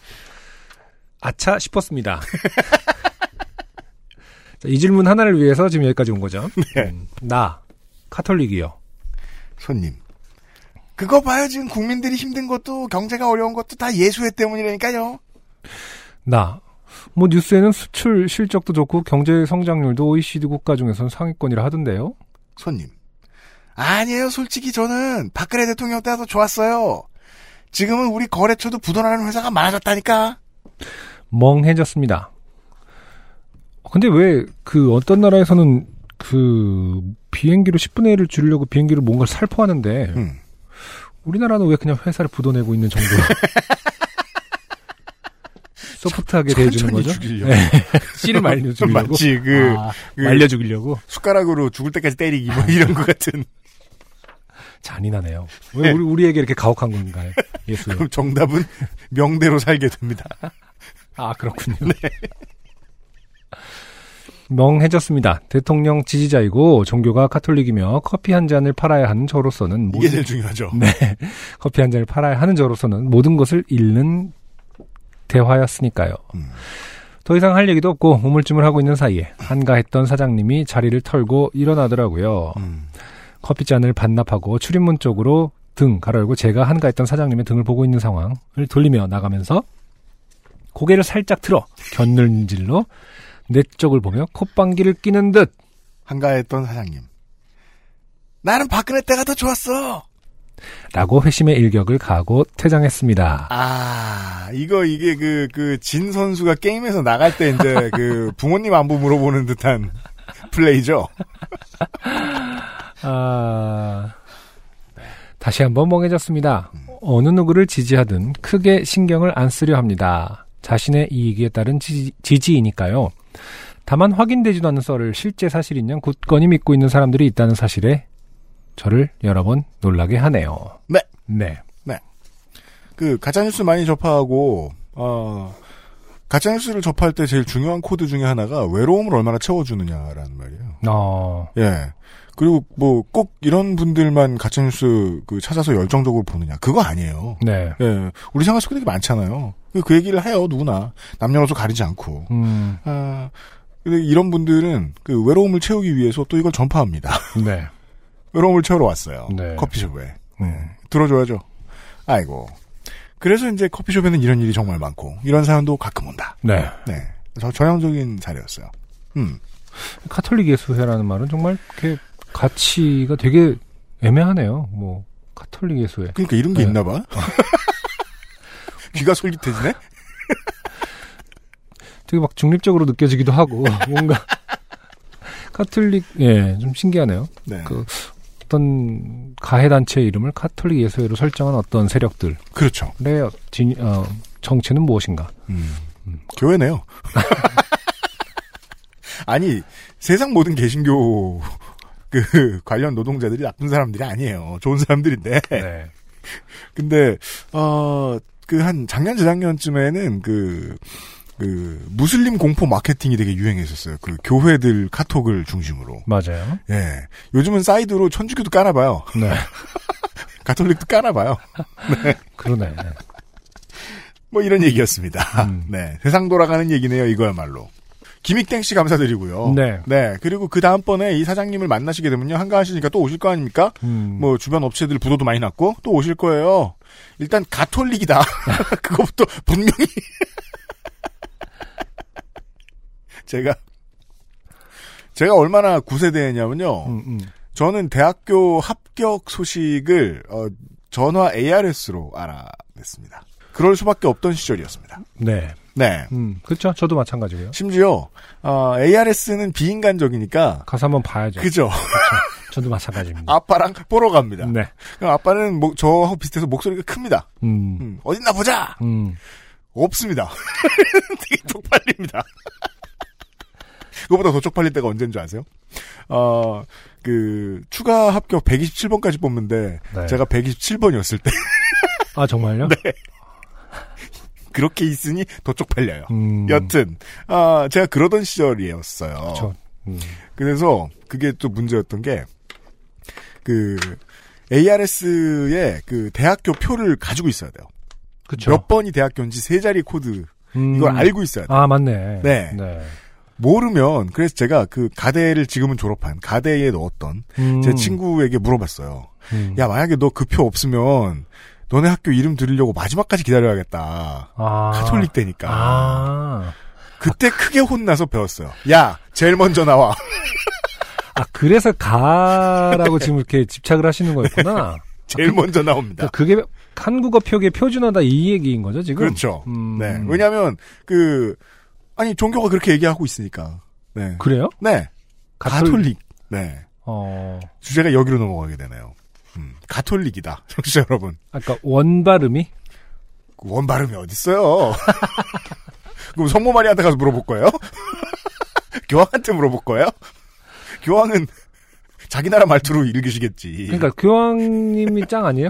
아차 싶었습니다. 자, 이 질문 하나를 위해서 지금 여기까지 온 거죠. 네. 음, 나 카톨릭이요. 손님. 그거 봐요. 지금 국민들이 힘든 것도 경제가 어려운 것도 다 예수회 때문이라니까요. 나. 뭐 뉴스에는 수출 실적도 좋고 경제 성장률도 OECD 국가 중에서는 상위권이라 하던데요. 손님. 아니에요. 솔직히 저는 박근혜 대통령 때가 더 좋았어요. 지금은 우리 거래처도 부도나는 회사가 많아졌다니까. 멍해졌습니다. 근데 왜 그 어떤 나라에서는 그 비행기로 10분의 1을 줄이려고 비행기를 뭔가를 살포하는데 음. 우리나라는 왜 그냥 회사를 부도내고 있는 정도로 소프트하게 대해주는 거죠? 죽이려고. 네. 씨를 말려 죽이려고. 마치 그, 아, 그 말려 죽이려고. 숟가락으로 죽을 때까지 때리기 뭐 이런 것 같은. 잔인하네요. 왜 우리 우리에게 이렇게 가혹한 건가요? 예수요. 그럼 정답은 명대로 살게 됩니다. 아 그렇군요. 멍해졌습니다. 대통령 지지자이고 종교가 카톨릭이며 커피 한 잔을 팔아야 하는 저로서는 이게 모든 제일 중요하죠. 네. 커피 한 잔을 팔아야 하는 저로서는 모든 것을 잃는 대화였으니까요. 음. 더 이상 할 얘기도 없고 우물쭈물 하고 있는 사이에 한가했던 사장님이 자리를 털고 일어나더라고요. 음. 커피잔을 반납하고 출입문 쪽으로 등 가로 열고 제가 한가했던 사장님의 등을 보고 있는 상황을 돌리며 나가면서 고개를 살짝 틀어 곁눈질로 내 쪽을 보며 콧방귀를 끼는 듯 한가했던 사장님. 나는 박근혜 때가 더 좋았어. 라고 회심의 일격을 가하고 퇴장했습니다. 아, 이거 이게 그, 그, 진 선수가 게임에서 나갈 때 이제 그 부모님 안부 물어보는 듯한 플레이죠. 아, 다시 한번 멍해졌습니다. 어느 누구를 지지하든 크게 신경을 안 쓰려 합니다. 자신의 이익에 따른 지지, 지지이니까요. 다만 확인되지도 않는 썰을 실제 사실인 양 굳건히 믿고 있는 사람들이 있다는 사실에 저를 여러 번 놀라게 하네요. 네. 네. 그, 가짜뉴스 많이 접하고, 어, 가짜뉴스를 접할 때 제일 중요한 코드 중에 하나가 외로움을 얼마나 채워주느냐라는 말이에요. 어, 예. 그리고 뭐 꼭 이런 분들만 가짜뉴스 그 찾아서 열정적으로 보느냐. 그거 아니에요. 네. 예. 우리 생활 속에 되게 많잖아요. 그- 그 얘기를 해요, 누구나. 남녀노소 가리지 않고. 음, 아, 근데 이런 분들은 그 외로움을 채우기 위해서 또 이걸 전파합니다. 네. 외로움을 채우러 왔어요. 네. 커피숍에. 음. 들어줘야죠. 아이고. 그래서 이제 커피숍에는 이런 일이 정말 많고, 이런 사연도 가끔 온다. 네. 네. 저 전형적인 사례였어요. 음. 카톨릭 예수회라는 말은 정말 이렇게 가치가 되게 애매하네요. 뭐, 카톨릭 예수회. 그러니까 이런 게 네. 있나 봐. 귀가 솔깃해지네? 되게 막 중립적으로 느껴지기도 하고 뭔가 카톨릭 예좀 신기하네요. 네. 그 어떤 가해 단체 이름을 카톨릭 예수회로 설정한 어떤 세력들의 그렇죠. 진, 어, 정체는 무엇인가? 음. 교회네요. 아니, 세상 모든 개신교, 그, 관련 노동자들이 나쁜 사람들이 아니에요. 좋은 사람들인데. 네. 근데, 어, 그, 한 작년, 재작년쯤에는 그, 그, 무슬림 공포 마케팅이 되게 유행했었어요. 그, 교회들 카톡을 중심으로. 맞아요. 예. 요즘은 사이드로 천주교도 까나봐요. 네. 가톨릭도 까나봐요. 그러네. 뭐 이런 얘기였습니다. 음. 네. 세상 돌아가는 얘기네요, 이거야말로. 김익땡 씨 감사드리고요. 네. 네. 그리고 그 다음번에 이 사장님을 만나시게 되면요. 한가하시니까 또 오실 거 아닙니까? 음, 뭐 주변 업체들 부도도 많이 났고 또 오실 거예요. 일단 가톨릭이다. 그거부터 분명히 제가 제가 얼마나 구세대냐면요. 음, 음. 저는 대학교 합격 소식을 어, 전화 ARS로 알아냈습니다. 그럴 수밖에 없던 시절이었습니다. 네. 네. 음, 그렇죠. 저도 마찬가지고요. 심지어 어, ARS는 비인간적이니까 가서 한번 봐야죠. 그죠. 저도 마찬가지입니다. 아빠랑 보러 갑니다. 네. 그럼 아빠는 뭐 저하고 비슷해서 목소리가 큽니다. 음. 음, 어딨나 보자. 음. 없습니다. 되게 쪽팔립니다. 그거보다 더 쪽팔릴 때가 언제인 줄 아세요? 어, 그, 추가 합격 127번까지 뽑는데, 네. 제가 127번이었을 때, 아, 정말요? 네. 그렇게 있으니 더 쪽팔려요. 음. 여튼, 아, 제가 그러던 시절이었어요. 저, 음. 그래서 그게 또 문제였던 게, 그, ARS의 그 대학교 표를 가지고 있어야 돼요. 그쵸. 몇 번이 대학교인지 세 자리 코드, 음. 이걸 알고 있어야 돼요. 아, 맞네. 네. 네. 모르면, 그래서 제가 그 가대를 지금은 졸업한 가대에 넣었던 음. 제 친구에게 물어봤어요. 음. 야, 만약에 너 그 표 없으면, 너네 학교 이름 들으려고 마지막까지 기다려야겠다. 아. 카톨릭 대니까. 아. 그때 크게 혼나서 배웠어요. 야, 제일 먼저 나와. 아, 그래서 가라고 지금 이렇게 집착을 하시는 거였구나. 제일 먼저 나옵니다. 그러니까 그게 한국어 표기의 표준어다 이 얘기인 거죠, 지금? 그렇죠. 음. 네. 왜냐하면 그 아니 종교가 그렇게 얘기하고 있으니까. 네. 그래요? 네. 가톨- 가톨릭. 네. 어. 주제가 여기로 넘어가게 되네요. 음, 가톨릭이다. 청취자 여러분. 아까 원 발음이 그원 발음이 어딨어요? 그럼 성모 마리아한테 가서 물어볼 거예요? 교황한테 물어볼 거예요? 교황은 자기 나라 말투로 읽으시겠지. 그러니까 교황님이 짱 아니에요?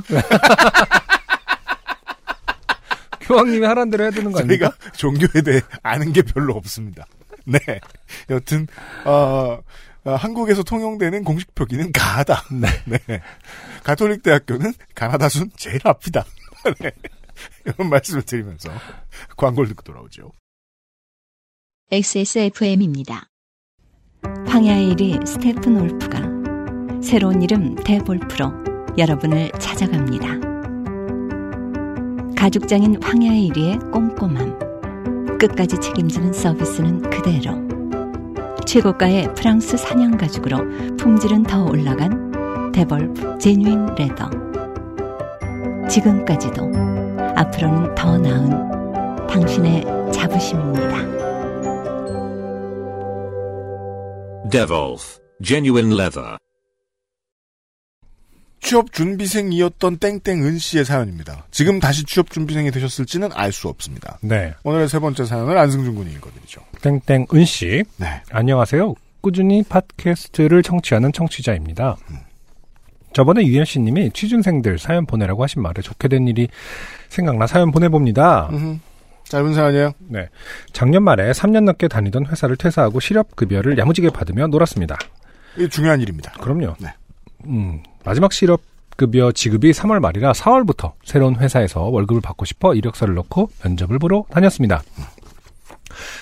교황님이 하란 대로 해야 되는 거 아닙니까? 저희가 종교에 대해 아는 게 별로 없습니다. 네. 여튼, 어, 어, 한국에서 통용되는 공식 표기는 가하다. 네. 가톨릭 대학교는 가나다 순 제일 앞이다. 네. 이런 말씀을 드리면서 광고를 듣고 돌아오죠. XSFM입니다. 황야의 이리 스테픈 울프가 새로운 이름 데볼프로 여러분을 찾아갑니다. 가죽장인 황야의 이리의 꼼꼼함, 끝까지 책임지는 서비스는 그대로. 최고가의 프랑스 산양 가죽으로 품질은 더 올라간 데볼프 genuine leather. 지금까지도 앞으로는 더 나은 당신의 자부심입니다. Devolf, genuine leather. 취업 준비생이었던 땡땡 은 씨의 사연입니다. 지금 다시 취업 준비생이 되셨을지는 알 수 없습니다. 네. 오늘의 세 번째 사연을 안승준 군이 읽어드리죠. 땡땡 은 씨. 네. 안녕하세요. 꾸준히 팟캐스트를 청취하는 청취자입니다. 저번에 유현 씨님이 취준생들 사연 보내라고 하신 말에 좋게 된 일이 생각나 사연 보내봅니다. 음흠. 짧은 사연이에요. 네. 작년 말에 3년 넘게 다니던 회사를 퇴사하고 실업급여를 야무지게 받으며 놀았습니다. 이게 중요한 일입니다. 그럼요. 네. 음, 마지막 실업 급여 지급이 3월 말이라 4월부터 새로운 회사에서 월급을 받고 싶어 이력서를 넣고 면접을 보러 다녔습니다.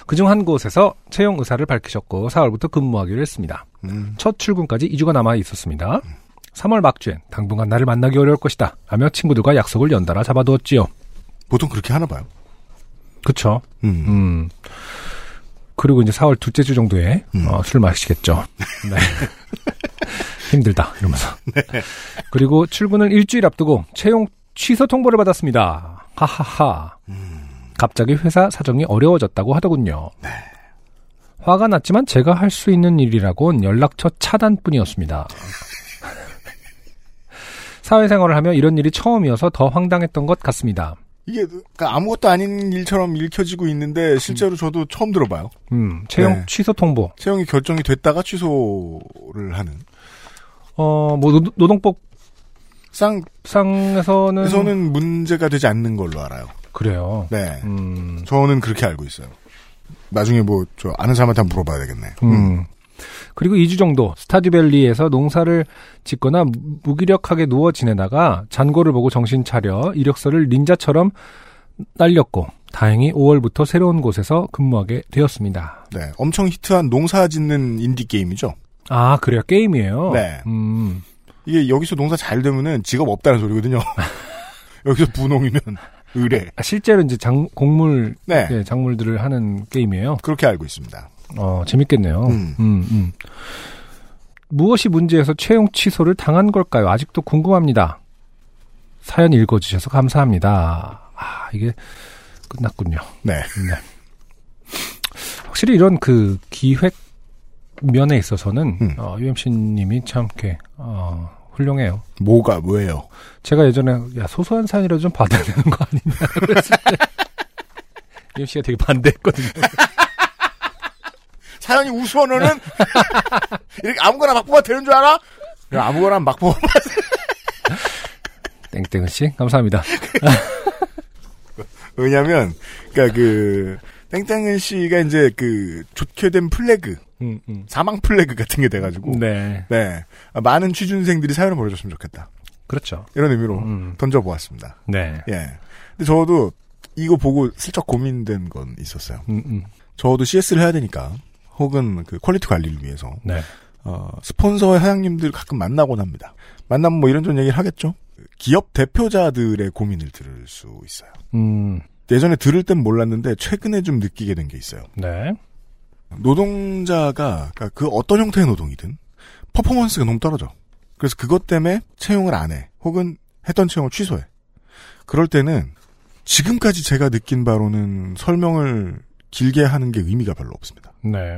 그중 한 곳에서 채용 의사를 밝히셨고 4월부터 근무하기로 했습니다. 음. 첫 출근까지 2주가 남아 있었습니다. 3월 막주엔 당분간 나를 만나기 어려울 것이다. 라며 친구들과 약속을 연달아 잡아두었지요. 보통 그렇게 하나 봐요. 그쵸. 음. 음. 그리고 이제 4월 둘째 주 정도에 음. 어, 술 마시겠죠. 네. 힘들다 이러면서. 그리고 출근을 일주일 앞두고 채용 취소 통보를 받았습니다. 하하하. 갑자기 회사 사정이 어려워졌다고 하더군요. 화가 났지만 제가 할 수 있는 일이라곤 연락처 차단뿐이었습니다. 사회생활을 하며 이런 일이 처음이어서 더 황당했던 것 같습니다. 이게 그러니까 아무것도 아닌 일처럼 읽혀지고 있는데 실제로 저도 처음 들어봐요. 음, 채용 네. 취소 통보. 채용이 결정이 됐다가 취소를 하는. 어, 뭐 노- 노동법 쌍에서는 상에서는 문제가 되지 않는 걸로 알아요. 그래요. 네. 음, 저는 그렇게 알고 있어요. 나중에 뭐 저 아는 사람한테 한번 물어봐야 되겠네. 음. 그리고 2주 정도 스타듀밸리에서 농사를 짓거나 무- 무기력하게 누워 지내다가 잔고를 보고 정신 차려 이력서를 닌자처럼 날렸고 다행히 5월부터 새로운 곳에서 근무하게 되었습니다. 네. 엄청 히트한 농사 짓는 인디 게임이죠. 아 그래요 게임이에요. 네. 음, 이게 여기서 농사 잘 되면은 직업 없다는 소리거든요. 여기서 풍년이면 의뢰. 아, 실제로 이제 장 곡물 네. 예, 작물들을 하는 게임이에요. 그렇게 알고 있습니다. 어 재밌겠네요. 음. 음, 음. 무엇이 문제여서 채용 취소를 당한 걸까요? 아직도 궁금합니다. 사연 읽어주셔서 감사합니다. 아, 이게 끝났군요. 네. 네. 확실히 이런 그 기획 면에 있어서는 음. 어, UMC님이 참 이렇게 어, 훌륭해요. 뭐가 왜요? 제가 예전에 야 소소한 사연이라도 좀 받아야 되는 거 아니냐 그랬을 때 UMC가 되게 반대했거든요. 사연이 우스워너는 이렇게 아무거나 막 뽑아 되는 줄 알아? 야, 아무거나 막 뽑아. 땡땡은 씨 감사합니다. 왜냐면, 그니까 그, 땡땡은 씨가 이제 그, 좋게 된 플래그, 음, 음. 사망 플래그 같은 게 돼가지고, 네. 네, 많은 취준생들이 사연을 보내줬으면 좋겠다. 그렇죠. 이런 의미로 음. 던져보았습니다. 네, 예. 근데 저도 이거 보고 슬쩍 고민된 건 있었어요. 음, 음. 저도 CS를 해야 되니까, 혹은 그 quality 관리를 위해서, 네, 어, 스폰서의 사장님들 가끔 만나곤 합니다. 만나면 뭐 이런저런 얘기를 하겠죠? 기업 대표자들의 고민을 들을 수 있어요. 음, 예전에 들을 땐 몰랐는데 최근에 좀 느끼게 된 게 있어요. 네, 노동자가 그러니까 그 어떤 형태의 노동이든 퍼포먼스가 너무 떨어져. 그래서 그것 때문에 채용을 안 해. 혹은 했던 채용을 취소해. 그럴 때는 지금까지 제가 느낀 바로는 설명을 길게 하는 게 의미가 별로 없습니다. 네,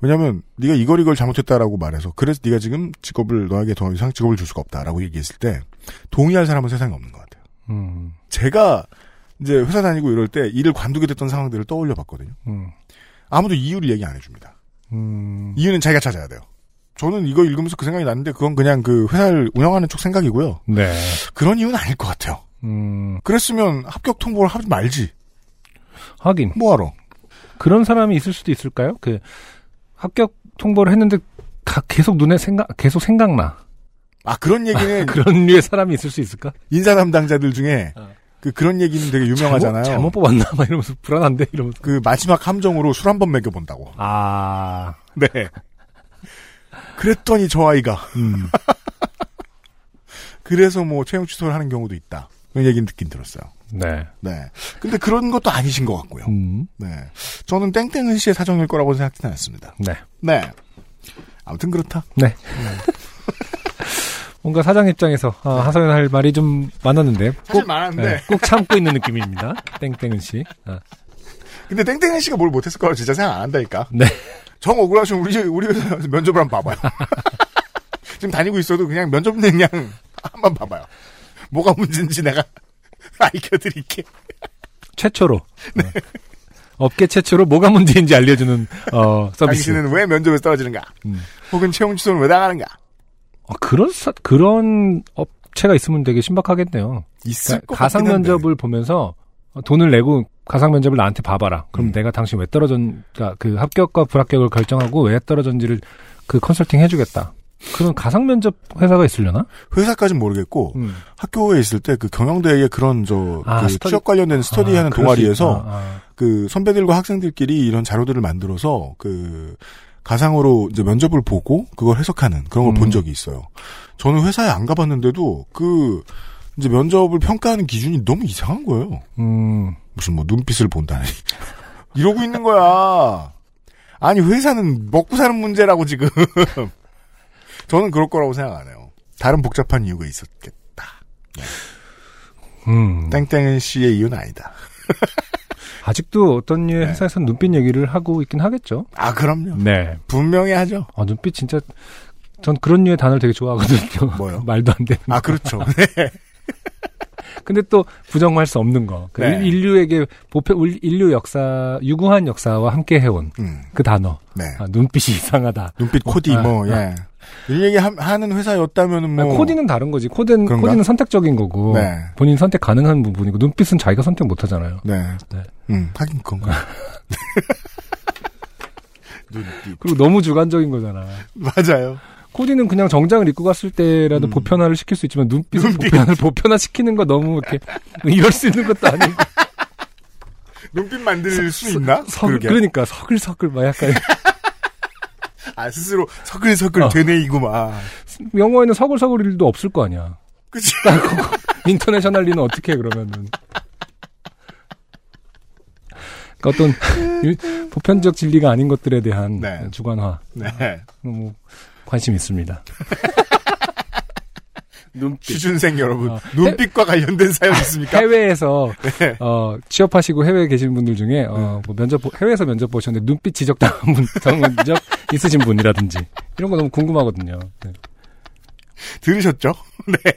왜냐하면 네가 이걸 이걸 잘못했다라고 말해서 그래서 네가 지금 직업을 너에게 더 이상 직업을 줄 수가 없다라고 얘기했을 때 동의할 사람은 세상에 없는 것 같아요. 음, 제가 이제 회사 다니고 이럴 때 일을 관두게 됐던 상황들을 떠올려 봤거든요. 음, 아무도 이유를 얘기 안 해줍니다. 음, 이유는 자기가 찾아야 돼요. 저는 이거 읽으면서 그 생각이 났는데 그건 그냥 그 회사를 운영하는 쪽 생각이고요. 네, 그런 이유는 아닐 것 같아요. 음, 그랬으면 합격 통보를 하지 말지. 하긴 뭐하러? 그런 사람이 있을 수도 있을까요? 그 합격 통보를 했는데 가- 계속 눈에 생각 계속 생각나 아 그런 얘기는 그런 류의 사람이 있을 수 있을까? 인사 담당자들 중에 어. 그 그런 얘기는 되게 유명하잖아요. 잘못, 잘못 뽑았나? 막 이러면서 불안한데 이러면서 그 마지막 함정으로 술 한 번 먹여 본다고. 아, 네. 그랬더니 저 아이가 음, 그래서 뭐 채용 취소를 하는 경우도 있다. 그런 얘기는 듣긴 들었어요. 네, 네. 근데 그런 것도 아니신 것 같고요. 음, 네. 저는 땡땡은 씨의 사정일 거라고 생각하진 않았습니다. 네, 네. 아무튼 그렇다. 네. 뭔가 사장 입장에서 아, 하소연 할 말이 좀 많았는데 꼭, 많았는데. 네, 꼭 참고 있는 느낌입니다. 땡땡은 씨. 아, 근데 땡땡은 씨가 뭘 못했을 거라고 진짜 생각 안 한다니까. 네, 정 억울하시면 우리, 우리 회사에서 면접을 한번 봐봐요. 지금 다니고 있어도 그냥 면접은 그냥 한번 봐봐요. 뭐가 문제인지 내가 알려드릴게. 최초로 네. 업계 최초로 뭐가 문제인지 알려주는 어, 서비스. 당신은 왜 면접에서 떨어지는가? 음. 혹은 채용 취소는 왜 당하는가? 어, 그런 사- 그런 업체가 있으면 되게 신박하겠네요. 있을 그러니까 것 가상. 면접을 보면서 어, 돈을 내고 가상 면접을 나한테 봐봐라. 그럼 음. 내가 당신 왜 떨어졌, 그러니까 그 합격과 불합격을 결정하고 왜 떨어졌는지를 그 컨설팅 해주겠다. 그런 가상 면접 회사가 있으려나? 회사까진 모르겠고 음. 학교에 있을 때 그 경영대에 그런 저 아, 그 스터디- 취업 관련된 스터디하는 아, 동아리에서 있- 아, 아. 그 선배들과 학생들끼리 이런 자료들을 만들어서 그 가상으로 이제 면접을 보고 그걸 해석하는 그런 걸본 음. 적이 있어요. 저는 회사에 안 가봤는데도 그 이제 면접을 평가하는 기준이 너무 이상한 거예요. 음, 무슨 뭐 눈빛을 본다니 이러고 있는 거야. 아니 회사는 먹고 사는 문제라고 지금. 저는 그럴 거라고 생각 안 해요. 다른 복잡한 이유가 있었겠다. 음. 땡땡은 씨의 이유는 아니다. 아직도 어떤 류의 네. 회사에서는 눈빛 얘기를 하고 있긴 하겠죠. 아 그럼요. 네. 분명히 하죠. 아, 눈빛 진짜, 전 그런 류의 단어를 되게 좋아하거든요. 뭐요? 말도 안 되는. 아 그렇죠. 네. 근데 또 부정할 수 없는 거. 그 네. 인류에게 보편, 울- 인류 역사, 유구한 역사와 함께 해온 음, 그 단어. 네. 아, 눈빛이 이상하다. 눈빛 코디 아, 뭐 아. 예. 이 얘기 하, 는 회사였다면은 뭐 코디는 다른 거지. 코디는, 그런가? 코디는 선택적인 거고. 네. 본인 선택 가능한 부분이고, 눈빛은 자기가 선택 못 하잖아요. 네. 네. 음, 하긴 그건가. 눈빛. 그리고 너무 주관적인 거잖아. 맞아요. 코디는 그냥 정장을 입고 갔을 때라도 음. 보편화를 시킬 수 있지만 눈빛을 눈빛. 보편화를 보편화 시키는 거 너무 이렇게 이럴 수 있는 것도 아니고 눈빛 만들 수 있나? 그러게. 그러니까 서글서글 막 약간 아 스스로 서글서글 어. 되뇌이고 막. 영어에는 서글서글 일도 없을 거 아니야. 그치? 인터내셔널리는 어떻게 해 그러면은 그러니까 어떤 유- 보편적 진리가 아닌 것들에 대한 네. 주관화 네. 너무 관심 있습니다. 눈빛 취준생 여러분. 어. 눈빛과 관련된 사연 있습니까? 해외에서 네. 어, 취업하시고 해외에 계신 분들 중에 어, 뭐 면접 보- 해외에서 면접 보셨는데 눈빛 지적당한 분, 정- 적 있으신 분이라든지 이런 거 너무 궁금하거든요. 네. 들으셨죠? 네.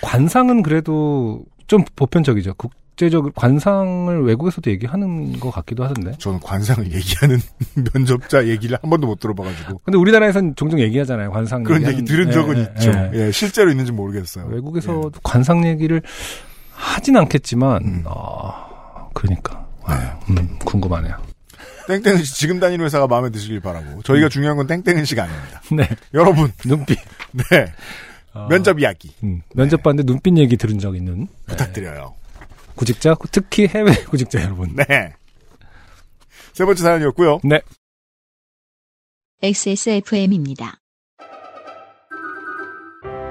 관상은 그래도 좀 보편적이죠. 국 제적 관상을 외국에서도 얘기하는 것 같기도 하던데. 저는 관상을 얘기하는 면접자 얘기를 한 번도 못 들어봐가지고 근데 우리나라에서는 종종 얘기하잖아요. 관상 그런 얘기하는- 얘기 들은 예, 적은 예, 있죠. 예. 예, 실제로 있는지 모르겠어요. 외국에서도 관상 얘기를 하진 않겠지만, 음. 아, 그러니까. 아, 음, 궁금하네요. 땡땡은 씨 지금 다니는 회사가 마음에 드시길 바라고 저희가 중요한 건 땡땡은 씨가 아닙니다. 네. 여러분, 눈빛. 네 아, 면접 이야기 음, 면접 봤는데 눈빛 얘기 들은 적 있는 부탁드려요. 구직자, 특히 해외 구직자 여러분. 네. 세 번째 사연이었고요. 네. XSFM입니다.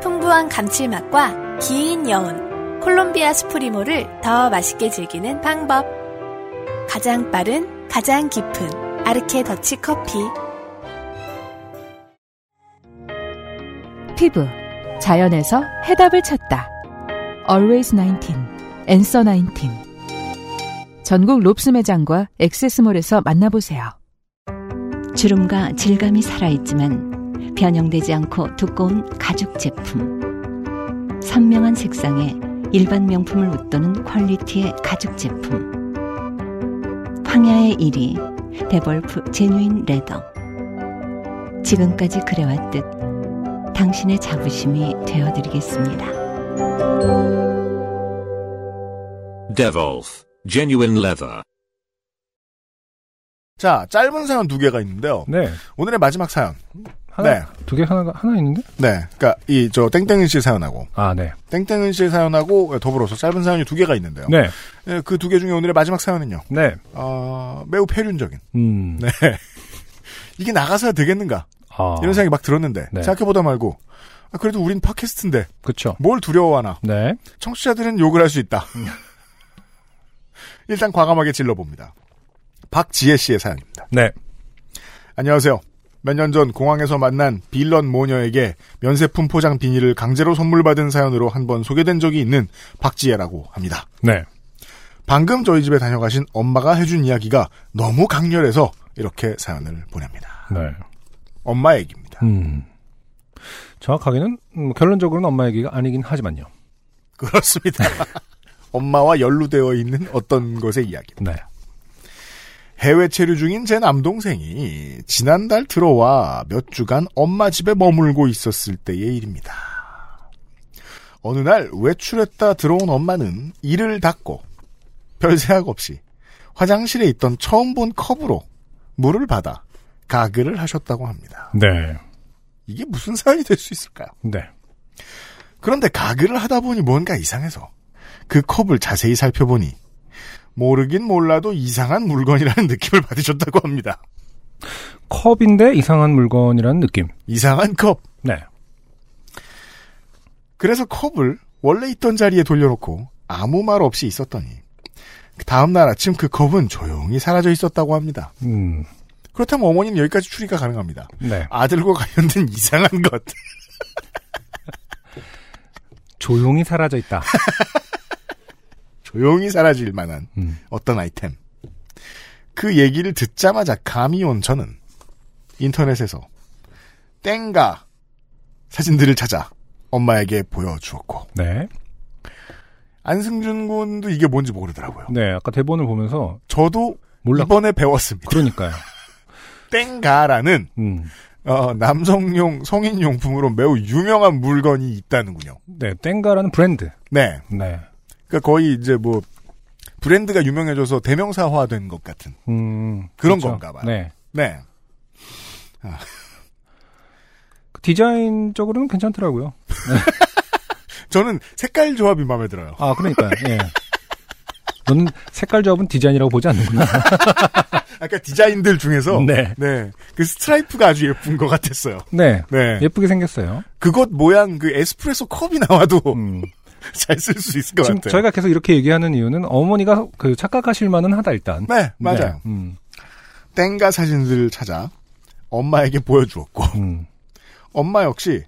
풍부한 감칠맛과 긴 여운, 콜롬비아 스프리모를 더 맛있게 즐기는 방법. 가장 빠른, 가장 깊은 아르케 더치 커피. 피부. 자연에서 해답을 찾다. Always 19. Answer 19. 전국 롭스 매장과 액세스몰에서 만나보세요. 주름과 질감이 살아있지만 변형되지 않고 두꺼운 가죽 제품. 선명한 색상에 일반 명품을 웃도는 quality의 가죽 제품. 황야의 이리 데볼프 genuine leather. 지금까지 그래왔듯 당신의 자부심이 되어드리겠습니다. Devolf, genuine leather. 자, 짧은 사연 두 개가 있는데요. 네. 오늘의 마지막 사연. 하나, 네. 두 개 하나가, 하나 있는데? 네. 그니까, 이, 저, 땡땡은 씨 사연하고, 아, 네. 땡땡은 씨의 사연하고 더불어서 짧은 사연이 두 개가 있는데요. 네. 그두 개 중에 오늘의 마지막 사연은요. 네. 어, 매우 폐륜적인. 음. 네. 이게 나가서야 되겠는가? 아. 이런 생각이 막 들었는데, 네. 생각해보다 말고, 아, 그래도 우린 팟캐스트인데, 그쵸. 뭘 두려워하나? 네. 청취자들은 욕을 할 수 있다. 일단 과감하게 질러봅니다. 박지혜 씨의 사연입니다. 네. 안녕하세요. 몇 년 전 공항에서 만난 빌런 모녀에게 면세품 포장 비닐을 강제로 선물 받은 사연으로 한 번 소개된 적이 있는 박지혜라고 합니다. 네. 방금 저희 집에 다녀가신 엄마가 해준 이야기가 너무 강렬해서 이렇게 사연을 보냅니다. 네. 엄마 얘기입니다. 음. 정확하게는, 음, 결론적으로는 엄마 얘기가 아니긴 하지만요. 그렇습니다. 엄마와 연루되어 있는 어떤 것의 이야기입니다. 네. 해외 체류 중인 제 남동생이 지난달 들어와 몇 주간 엄마 집에 머물고 있었을 때의 일입니다. 어느 날 외출했다 들어온 엄마는 이를 닫고 별 생각 없이 화장실에 있던 처음 본 컵으로 물을 받아 가글을 하셨다고 합니다. 네. 이게 무슨 사연이 될 수 있을까요? 네. 그런데 가글을 하다 보니 뭔가 이상해서 그 컵을 자세히 살펴보니 모르긴 몰라도 이상한 물건이라는 느낌을 받으셨다고 합니다. 컵인데 이상한 물건이라는 느낌. 이상한 컵. 네. 그래서 컵을 원래 있던 자리에 돌려놓고 아무 말 없이 있었더니 다음 날 아침 그 컵은 조용히 사라져 있었다고 합니다. 음. 그렇다면 어머니는 여기까지 추리가 가능합니다. 네. 아들과 관련된 이상한 것. 조용히 사라져 있다. 조용히 사라질 만한 음. 어떤 아이템. 그 얘기를 듣자마자 감이 온 저는 인터넷에서 땡가 사진들을 찾아 엄마에게 보여주었고 네. 안승준 군도 이게 뭔지 모르더라고요. 네. 아까 대본을 보면서 저도 몰라. 이번에 배웠습니다. 그러니까요. 땡가라는 음. 어, 남성용 성인 용품으로 매우 유명한 물건이 있다는군요. 네. 땡가라는 브랜드. 네, 네. 그러니까 거의 이제 뭐 브랜드가 유명해져서 대명사화된 것 같은 음. 그런 그렇죠. 건가 봐요. 네. 네. 그 디자인적으로는 괜찮더라고요. 저는 색깔 조합이 마음에 들어요. 아, 그러니까요. 예. 너는 색깔 조합은 디자인이라고 보지 않는구나. 아까 디자인들 중에서 네. 네. 그 스트라이프가 아주 예쁜 것 같았어요. 네. 네. 예쁘게 생겼어요. 그것 모양 그 에스프레소 컵이 나와도 음. 잘 쓸 수 있을 것 지금 같아요. 저희가 계속 이렇게 얘기하는 이유는 어머니가 그 착각하실 만은 하다 일단. 네, 맞아요. 네. 음. 텐가 사진들을 찾아 엄마에게 보여주었고 음. 엄마 역시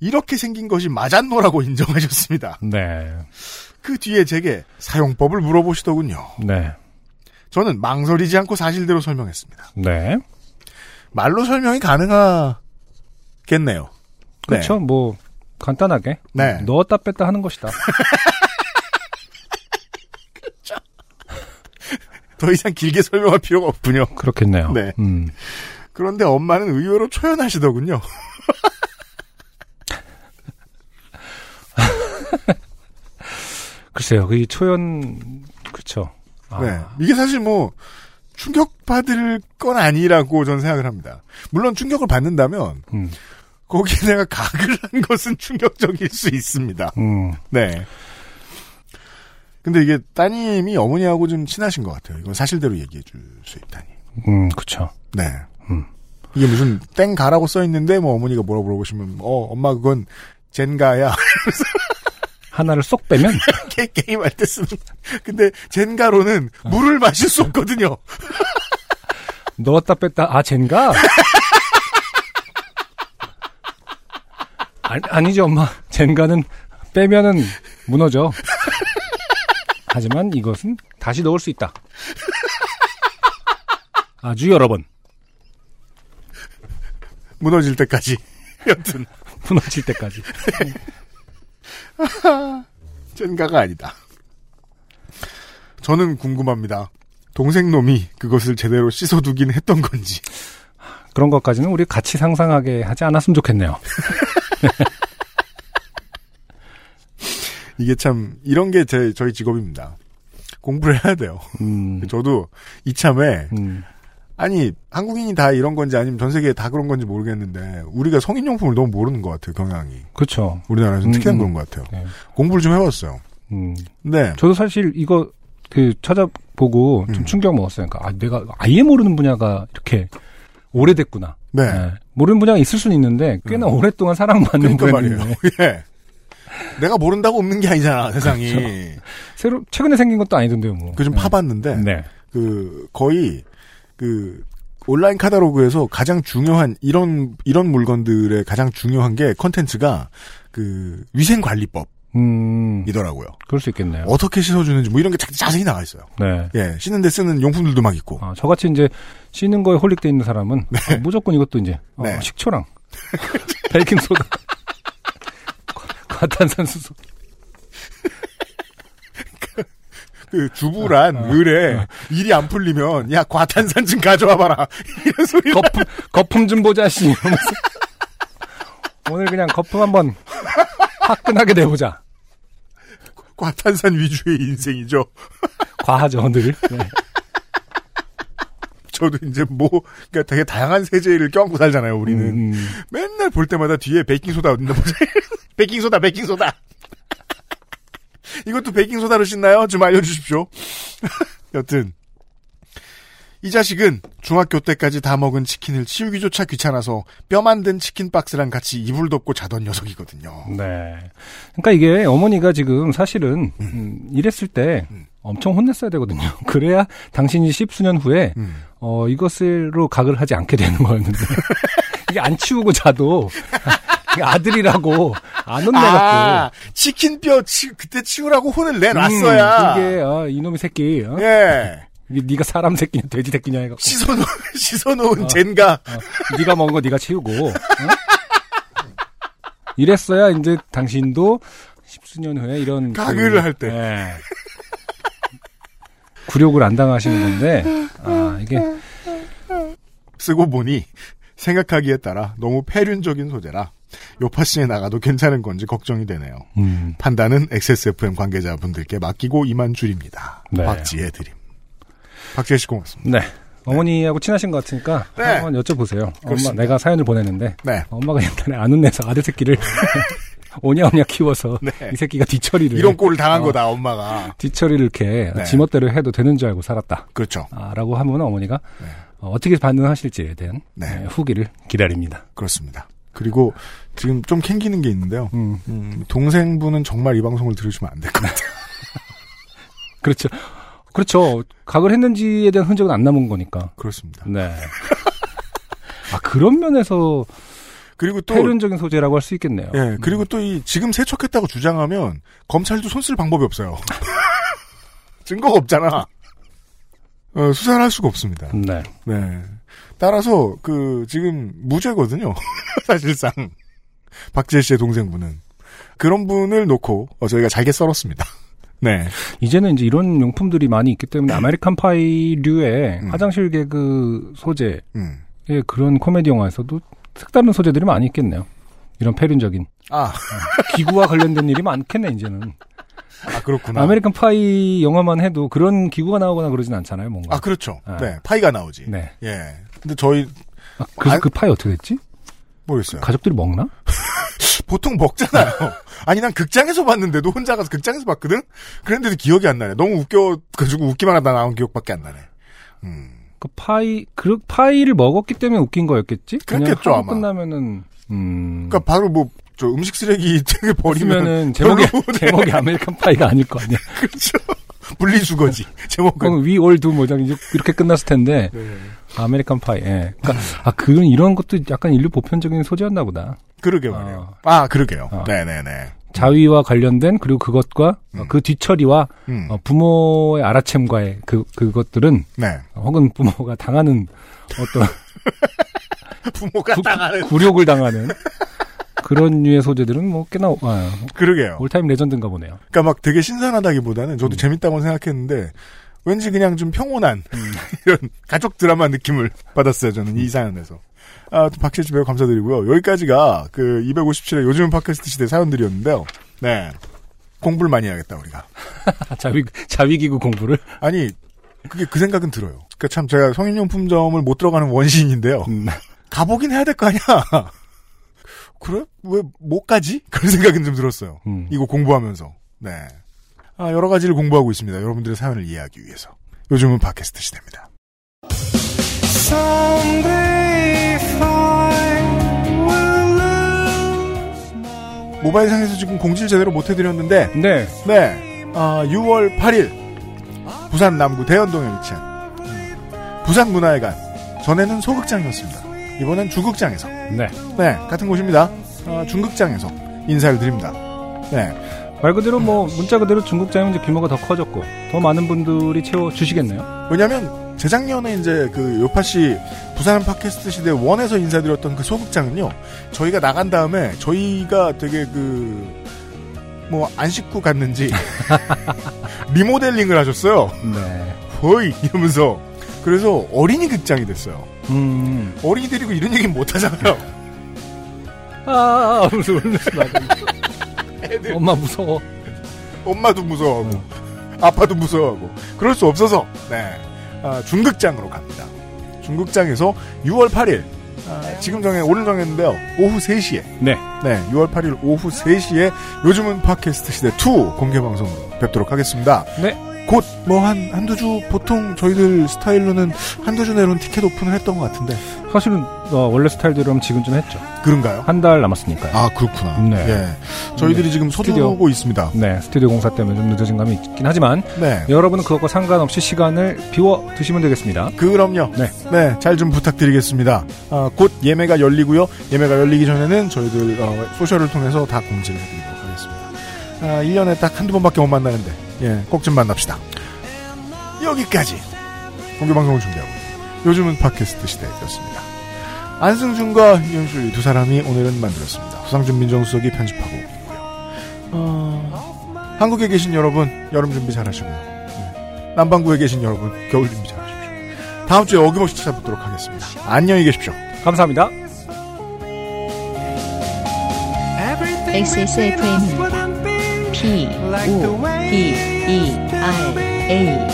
이렇게 생긴 것이 맞았노라고 인정하셨습니다. 네. 그 뒤에 제게 사용법을 물어보시더군요. 네. 저는 망설이지 않고 사실대로 설명했습니다. 네. 말로 설명이 가능하겠네요. 그렇죠. 뭐 간단하게 네. 넣었다 뺐다 하는 것이다. 더 이상 길게 설명할 필요가 없군요. 그렇겠네요. 네. 음. 그런데 엄마는 의외로 초연하시더군요. 글쎄요. 그이 초연 그렇죠. 아, 네. 이게 사실 뭐 충격받을 건 아니라고 저는 생각을 합니다. 물론 충격을 받는다면 음. 거기에 내가 각을 한 것은 충격적일 수 있습니다. 음. 네. 근데 이게 따님이 어머니하고 좀 친하신 것 같아요. 이건 사실대로 얘기해 줄 수 있다니. 음, 그렇죠. 네. 음. 이게 무슨 땡 가라고 써 있는데 뭐 어머니가 뭐라 물어보시면 어 엄마 그건 젠가야 하나를 쏙 빼면 게, 게임 할 때 쓰는 근데 젠가로는 물을 마실 수 없거든요 넣었다 뺐다 아 젠가? 아니, 아니 죠 엄마. 젠가는 빼면은 무너져. 하지만 이것은 다시 넣을 수 있다. 아주 여러 번. 무너질 때까지. 여튼. 무너질 때까지. 젠가가 아니다. 저는 궁금합니다. 동생 놈이 그것을 제대로 씻어두긴 했던 건지. 그런 것까지는 우리 같이 상상하게 하지 않았으면 좋겠네요 이게 참 이런 게 제 저희 직업입니다 공부를 해야 돼요 음, 저도 이참에 음, 아니 한국인이 다 이런 건지 아니면 전 세계에 다 그런 건지 모르겠는데 우리가 성인용품을 너무 모르는 것 같아요 경향이 그렇죠 우리나라에서 음, 특히나 음. 그런 것 같아요 네. 공부를 좀 해봤어요 음. 네 저도 사실 이거 그 찾아보고 좀 음. 충격 먹었어요. 그러니까 아, 내가 아예 모르는 분야가 이렇게 오래됐구나. 네. 예. 모르는 분야가 있을 수는 있는데 꽤나 오랫동안 사랑받는 그러니까 말이에요 브랜드인데 예 내가 모른다고 없는 게 아니잖아 세상이 새로 최근에 생긴 것도 아니던데요, 뭐. 그좀 예. 파봤는데 네. 그 거의 그 온라인 카탈로그에서 가장 중요한 이런 이런 물건들의 가장 중요한 게 컨텐츠가 그 위생 관리법 이더라고요. 음, 그럴 수 있겠네요. 어떻게 씻어주는지 뭐 이런 게 자- 자세히 나와 있어요. 네. 예, 씻는데 쓰는 용품들도 막 있고. 아, 저같이 이제 씻는 거에 holic돼 있는 사람은 어, 무조건 이것도 이제 어, 네. 식초랑 베이킹 소다, 과탄산수소. 그 주부란 을에 일이 안 풀리면 야 과탄산 좀 가져와봐라 이런 소리. 거품 거품 좀 보자 씨. 오늘 그냥 거품 한번 화끈하게 내보자. 과탄산 위주의 인생이죠. 과하죠 늘. 네. 저도 이제 뭐 그러니까 되게 다양한 세제를 껴안고 살잖아요. 우리는 음, 맨날 볼 때마다 뒤에 베이킹 소다 어딨나 보자. 베이킹 소다, 베이킹 소다. 이것도 베이킹 소다로 씻나요? 좀 알려주십시오. 여튼 이 자식은 중학교 때까지 다 먹은 치킨을 치우기조차 귀찮아서 뼈 만든 치킨 박스랑 같이 이불 덮고 자던 녀석이거든요. 네. 그러니까 이게 어머니가 지금 사실은 음, 이랬을 때 음. 엄청 혼냈어야 되거든요. 그래야 당신이 십수년 후에 음. 어 이것으로 각을 하지 않게 되는 거였는데 이게 안 치우고 자도 아들이라고 안 혼내갖고 아, 치킨 뼈 치, 그때 치우라고 혼을 내놨어야. 음, 이게 어, 이놈의 새끼 어? 예. 이게 네가 사람 새끼냐 돼지 새끼냐 해갖고 씻어놓은, 씻어놓은 어. 젠가. 어, 네가 먹은 거 네가 치우고 어? 이랬어야 이제 당신도 십수년 후에 이런 가글을 할 때. 예. 굴욕을 안 당하시는 건데 아 이게 쓰고 보니 생각하기에 따라 너무 폐륜적인 소재라 요파씨에 나가도 괜찮은 건지 걱정이 되네요. 음, 판단은 XSFM 관계자분들께 맡기고 이만 줄입니다. 네. 박지혜 드림. 박지혜 씨 고맙습니다. 네 어머니하고 친하신 것 같으니까 네. 한번 여쭤보세요. 엄마 그렇습니다. 내가 사연을 보냈는데 네. 엄마가 옛날에 안 혼내서 아들 새끼를 오냐오냐 키워서 네. 이 새끼가 뒤처리를 이런 꼴을 당한 어. 거다, 엄마가. 뒤처리를 이렇게 네. 지멋대로 해도 되는 줄 알고 살았다. 그렇죠. 아, 라고 하면 어머니가 네. 어, 떻게 반응하실지에 대한 네. 네, 후기를 기다립니다. 그렇습니다. 그리고 지금 좀 캥기는 게 있는데요. 음, 음, 동생분은 정말 이 방송을 들으시면 안 될 것 같아요. 그렇죠. 그렇죠. 각을 했는지에 대한 흔적은 안 남은 거니까. 그렇습니다. 네. 아, 그런 면에서 그리고 또, 폐륜적인 소재라고 할 수 있겠네요. 예, 그리고 또 이, 지금 세척했다고 주장하면, 검찰도 손쓸 방법이 없어요. 증거가 없잖아. 어, 수사를 할 수가 없습니다. 네. 네. 따라서 그 지금 무죄거든요. 사실상 박지혜 씨의 동생분은 그런 분을 놓고 어, 저희가 잘게 썰었습니다. 네. 이제는 이제 이런 용품들이 많이 있기 때문에 아메리칸 파이류의 음. 화장실 개그 소재의 음. 그런 코미디 영화에서도 색다른 소재들이 많이 있겠네요. 이런 패륜적인 아, 기구와 관련된 일이 많겠네 이제는. 아 그렇구나. 아메리칸 파이 영화만 해도 그런 기구가 나오거나 그러진 않잖아요, 뭔가. 아 그렇죠. 아. 네. 파이가 나오지. 네. 예. 근데 저희 아, 그래서 아- 그 파이 어떻게 됐지? 모르겠어요. 가족들이 먹나? 보통 먹잖아요. 아니 난 극장에서 봤는데도 혼자 가서 극장에서 봤거든. 그런데도 기억이 안 나네. 너무 웃겨 가지고 웃기만 하다 나온 기억밖에 안 나네. 음. 그 파이 그 파이를 먹었기 때문에 웃긴 거였겠지? 그렇겠죠, 아마. 끝나면은 음. 그러니까 바로 뭐 저 음식 쓰레기 되게 버리면은 제목이 네. 제목이 아메리칸 파이가 아닐 거 아니야. 그렇죠. 분리수거지. 제목은. We all do 이제 이렇게 끝났을 텐데 네. 아메리칸 파이. 예. 그러니까 아 그런 이런 것도 약간 인류 보편적인 소재였나 보다. 그러게 어. 말이에요. 아, 그러게요. 어. 네네네. 자위와 관련된 그리고 그것과 음. 어, 그 뒤처리와 음. 어, 부모의 알아챔과의 그 그것들은 네. 혹은 부모가 당하는 어떤 부모가 구- 당하는. 굴욕을 당하는 그런 류의 소재들은 뭐 꽤나 아, 그러게요. 올타임 레전드인가 보네요. 그러니까 막 되게 신선하다기보다는 음. 저도 재밌다고 생각했는데 왠지 그냥 좀 평온한 이런 가족 드라마 느낌을 받았어요. 저는 음. 이 사연에서. 아, 또 박실지 배우 감사드리고요. 여기까지가 그 257의 요즘 팟캐스트 시대 사연들이었는데요. 네. 공부를 많이 해야겠다, 우리가. 자위 자위기구 공부를 아니, 그게 그 생각은 들어요. 그니까 참 제가 성인용품점을 못 들어가는 원시인인데요. 음. 가보긴 해야 될 거 아니야. 그래? 왜 못 가지? 그런 생각은 좀 들었어요. 음. 이거 공부하면서. 네. 아, 여러 가지를 공부하고 있습니다. 여러분들의 사연을 이해하기 위해서. 요즘은 팟캐스트 시대입니다. 모바일 상에서 지금 공지를 제대로 못 해드렸는데, 네. 네. 아, 6월 8일, 부산 남구 대연동에 위치한, 음, 부산문화회관. 전에는 소극장이었습니다. 이번엔 주극장에서. 네. 네, 같은 곳입니다. 아, 중극장에서 인사를 드립니다. 네. 말 그대로 뭐 문자 그대로 중국장이면 이제 규모가 더 커졌고 더 많은 분들이 채워 주시겠네요. 왜냐면 재작년에 이제 그 요파 씨 부산 팟캐스트 시대 원에서 인사드렸던 그 소극장은요. 저희가 나간 다음에 저희가 되게 그 뭐 안 씻고 갔는지 리모델링을 하셨어요. 네. 거의 이러면서 그래서 어린이 극장이 됐어요. 음. 어린이 데리고 이런 얘기는 못 하잖아요. 아, 무 서워. 엄마 무서워. 엄마도 무서워하고 아빠도 무서워하고 그럴 수 없어서 네 아, 중극장으로 갑니다. 중극장에서 6월 8일 아, 지금 정해 오늘 정했는데요 오후 3시에 네. 네 6월 8일 오후 3시에 요즘은 팟캐스트 시대 2 공개 방송으로 뵙도록 하겠습니다. 네. 곧 뭐 한 한두 주 보통 저희들 스타일로는 한두 주 내로는 티켓 오픈을 했던 것 같은데 사실은 어, 원래 스타일대로면 지금 좀 했죠. 그런가요? 한 달 남았으니까요. 아 그렇구나. 네. 예. 저희들이 지금 스튜디오. 서두르고 있습니다. 네, 스튜디오 공사 때문에 좀 늦어진 감이 있긴 하지만 네. 여러분은 그것과 상관없이 시간을 비워 두시면 되겠습니다. 그럼요. 네. 네, 잘 좀 부탁드리겠습니다. 아, 곧 예매가 열리고요. 예매가 열리기 전에는 저희들 어, 소셜을 통해서 다 공지를 해드리도록 하겠습니다. 아, 1년에 딱 한두 번밖에 못 만나는데 예, 꼭 좀 만납시다. 여기까지 공개방송을 준비하고 요즘은 팟캐스트 시대였습니다. 안승준과 이현수이 두 사람이 오늘은 만들었습니다. 후상준 민정수석이 편집하고 있고요. 어, 한국에 계신 여러분 여름 준비 잘 하시고요. 네. 남반구에 계신 여러분 겨울 준비 잘 하십시오. 다음 주에 어김없이 찾아뵙도록 하겠습니다. 안녕히 계십시오. 감사합니다. XSFM입니다. P, O, D, E I A.